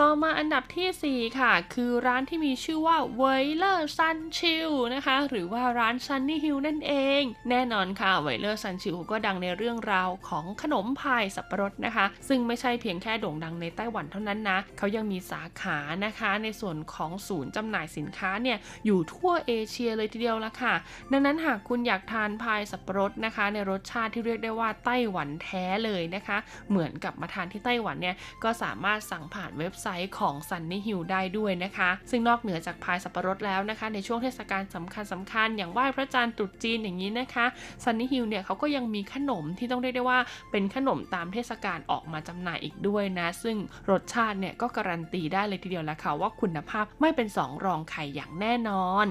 ต่อมาอันดับที่ 4 ค่ะ คือร้านที่มีชื่อว่าเวเลอร์ซันชิลนะคะ หรือว่าร้าน SunnyHills นั่นเอง แน่นอนค่ะเวเลอร์ซันชิลก็ดังในเรื่องราวของขนมพายสับปะรดนะคะ ซึ่งไม่ใช่เพียงแค่โด่งดังในไต้หวันเท่านั้นนะ เขายังมีสาขานะคะ ในส่วนของศูนย์จำหน่ายสินค้าเนี่ย อยู่ทั่วเอเชียเลยทีเดียวละค่ะ ดังนั้นหากคุณอยากทานพายสับปะรดนะคะ ในรสชาติที่เรียกได้ว่าไต้หวันแท้เลยนะคะ เหมือนกับมาทานที่ไต้หวันเนี่ยก็สามารถสั่งผ่านเว็บไซต์ของซันนี่ฮิลได้ด้วยนะคะ ซึ่งนอกเหนือจากพายสับปะรดแล้วนะคะ ในช่วงเทศกาลสำคัญสำคัญอย่างไหว้พระจันทร์ตรุษจีนอย่างนี้นะคะซันนี่ฮิลเนี่ยเขาก็ยังมีขนมที่ต้องเรียกได้ว่าเป็นขนมตามเทศกาลออกมาจำหน่ายอีกด้วยนะ ซึ่งรสชาติเนี่ยก็การันตีได้เลยทีเดียวแล้วค่ะว่าคุณภาพไม่เป็นสองรองไข่อย่างแน่นอน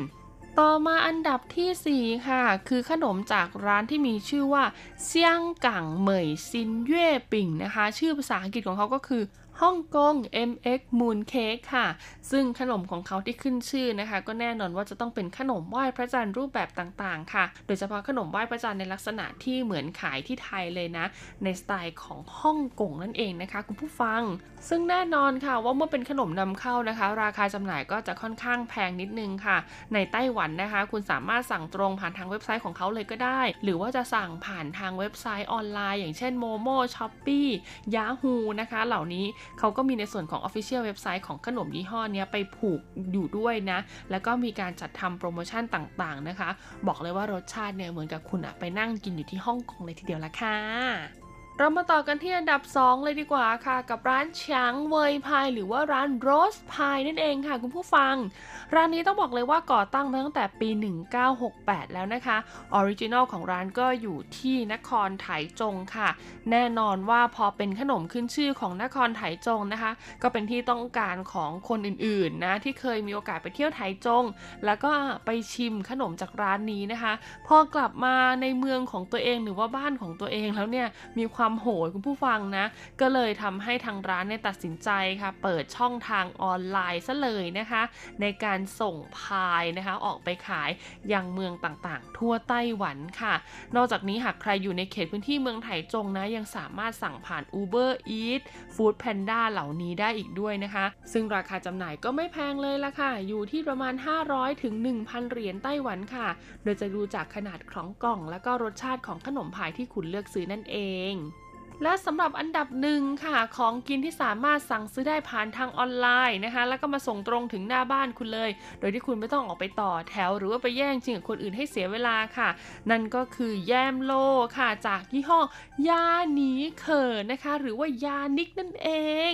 ต่อมาอันดับที่ 4 ค่ะ คือขนมจากร้านที่มีชื่อว่าเซียงกังเหมยซินเย่ปิ่งนะคะ ชื่อภาษาอังกฤษของเขาก็คือ ฮ่องกง MX Moon Cake ค่ะ ซึ่งขนมของเขาที่ขึ้นชื่อนะคะ ก็แน่นอนว่าจะต้องเป็นขนมไหว้พระจันทร์รูปแบบต่างๆ ค่ะ โดยเฉพาะขนมไหว้พระจันทร์ในลักษณะที่เหมือนขายที่ไทยเลยนะ ในสไตล์ของฮ่องกงนั่นเองนะคะ คุณผู้ฟัง ซึ่งแน่นอนค่ะว่าเมื่อเป็นขนมนำเข้านะคะ ราคาจำหน่ายก็จะค่อนข้างแพงนิดนึงค่ะ ในไต้หวันนะคะ คุณสามารถสั่งตรงผ่านทางเว็บไซต์ของเขาเลยก็ได้ หรือว่าจะสั่งผ่านทางเว็บไซต์ออนไลน์ อย่างเช่น Momo Shopee Yahoo นะคะ เหล่านี้เขาก็มีในส่วนของ Official เว็บไซต์ของขนมยี่ห้อนี้ไปผูกอยู่ด้วยนะ แล้วก็มีการจัดทำโปรโมชั่นต่างๆนะคะ บอกเลยว่ารสชาติเนี่ยเหมือนกับคุณอะไปนั่งกินอยู่ที่ฮ่องกงเลยทีเดียวละค่ะ เรามาต่อกันที่อันดับ 2 เลยดีกว่าค่ะ กับร้าน薔薇派หรือว่าร้าน Rose Pie นั่นเองค่ะ คุณผู้ฟัง ร้านนี้ต้องบอกเลยว่าก่อตั้งมาตั้งแต่ปี 1968 แล้วนะคะ original ของร้านก็อยู่ที่นครไถจงค่ะ แน่นอนว่าพอเป็นขนมขึ้นชื่อของนครไถจงนะคะ ก็เป็นที่ต้องการของคนอื่นๆนะที่เคยมีโอกาสไปเที่ยวไถจง แล้วก็ไปชิมขนมจากร้านนี้นะคะ พอกลับมาในเมืองของตัวเองหรือว่าบ้านของตัวเองแล้วเนี่ยมีความโหยคุณผู้ฟังนะ ก็เลยทำให้ทางร้านเนี่ยตัดสินใจค่ะ เปิดช่องทางออนไลน์ซะเลยนะคะ ในการส่งพายนะคะออกไปขายยังเมืองต่างๆ ทั่วไต้หวันค่ะ นอกจากนี้หากใครอยู่ในเขตพื้นที่เมืองไถจงนะ ยังสามารถสั่งผ่าน Uber Eats Food Panda เหล่านี้ได้อีกด้วยนะคะ ซึ่งราคาจำหน่ายก็ไม่แพงเลยละค่ะ อยู่ที่ประมาณ 500 ถึง 1,000 เหรียญไต้หวันค่ะ โดยจะดูจากขนาดของกล่อง และก็รสชาติของขนมพายที่คุณเลือกซื้อนั่นเอง และสำหรับอันดับหนึ่งค่ะของกินที่สามารถสั่งซื้อได้ผ่านทางออนไลน์นะคะ แล้วก็มาส่งตรงถึงหน้าบ้านคุณเลย โดยที่คุณไม่ต้องออกไปต่อแถว หรือว่าไปแย่งชิงกับคนอื่นให้เสียเวลาค่ะ นั่นก็คือแยมโลค่ะ จากยี่ห้อยาหนีเขินนะคะ หรือว่ายานิกนั่นเอง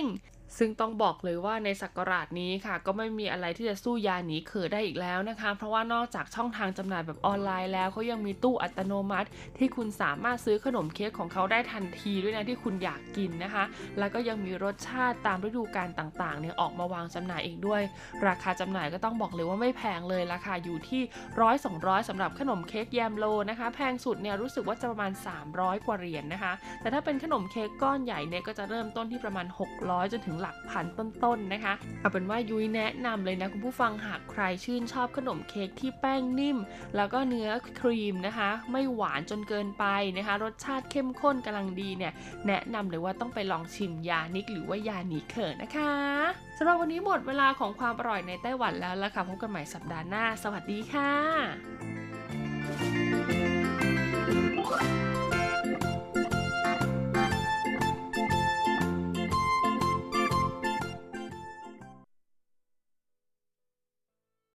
ซึ่งต้องบอกเลยว่าในศักราชนี้ค่ะ ก็ไม่มีอะไรที่จะสู้ยาหนีเขินได้อีกแล้วนะคะ เพราะว่านอกจากช่องทางจำหน่ายแบบออนไลน์แล้วเขายังมีตู้อัตโนมัติ ที่คุณสามารถซื้อขนมเค้กของเขาได้ทันทีด้วยนะที่คุณอยากกินนะคะ แล้วก็ยังมีรสชาติตามฤดูกาลต่างๆเนี่ยออกมาวางจำหน่ายอีกด้วย ราคาจำหน่ายก็ต้องบอกเลยว่าไม่แพงเลยราคาอยู่ที่ร้อยสองร้อยสำหรับขนมเค้กแยมโลนะคะ แพงสุดเนี่ยรู้สึกว่าจะประมาณ 300 กว่าเหรียญนนะคะ แต่ถ้าเป็นขนมเค้กก้อนใหญ่เนี่ยก็จะเริ่มต้นที่ประมาณ 600 จนถึงหลักพันต้นๆนะคะ เอาเป็นว่ายุ้ยแนะนำเลยนะคุณผู้ฟังหากใครชื่นชอบขนมเค้กที่แป้งนิ่ม แล้วก็เนื้อครีมนะคะ ไม่หวานจนเกินไปนะคะ รสชาติเข้มข้นกำลังดีเนี่ย แนะนำเลยว่าต้องไปลองชิมยานิกหรือว่ายานิเขินนะคะสำหรับวันนี้หมดเวลาของความอร่อยในไต้หวันแล้วละค่ะพบกันใหม่สัปดาห์หน้า สวัสดีค่ะ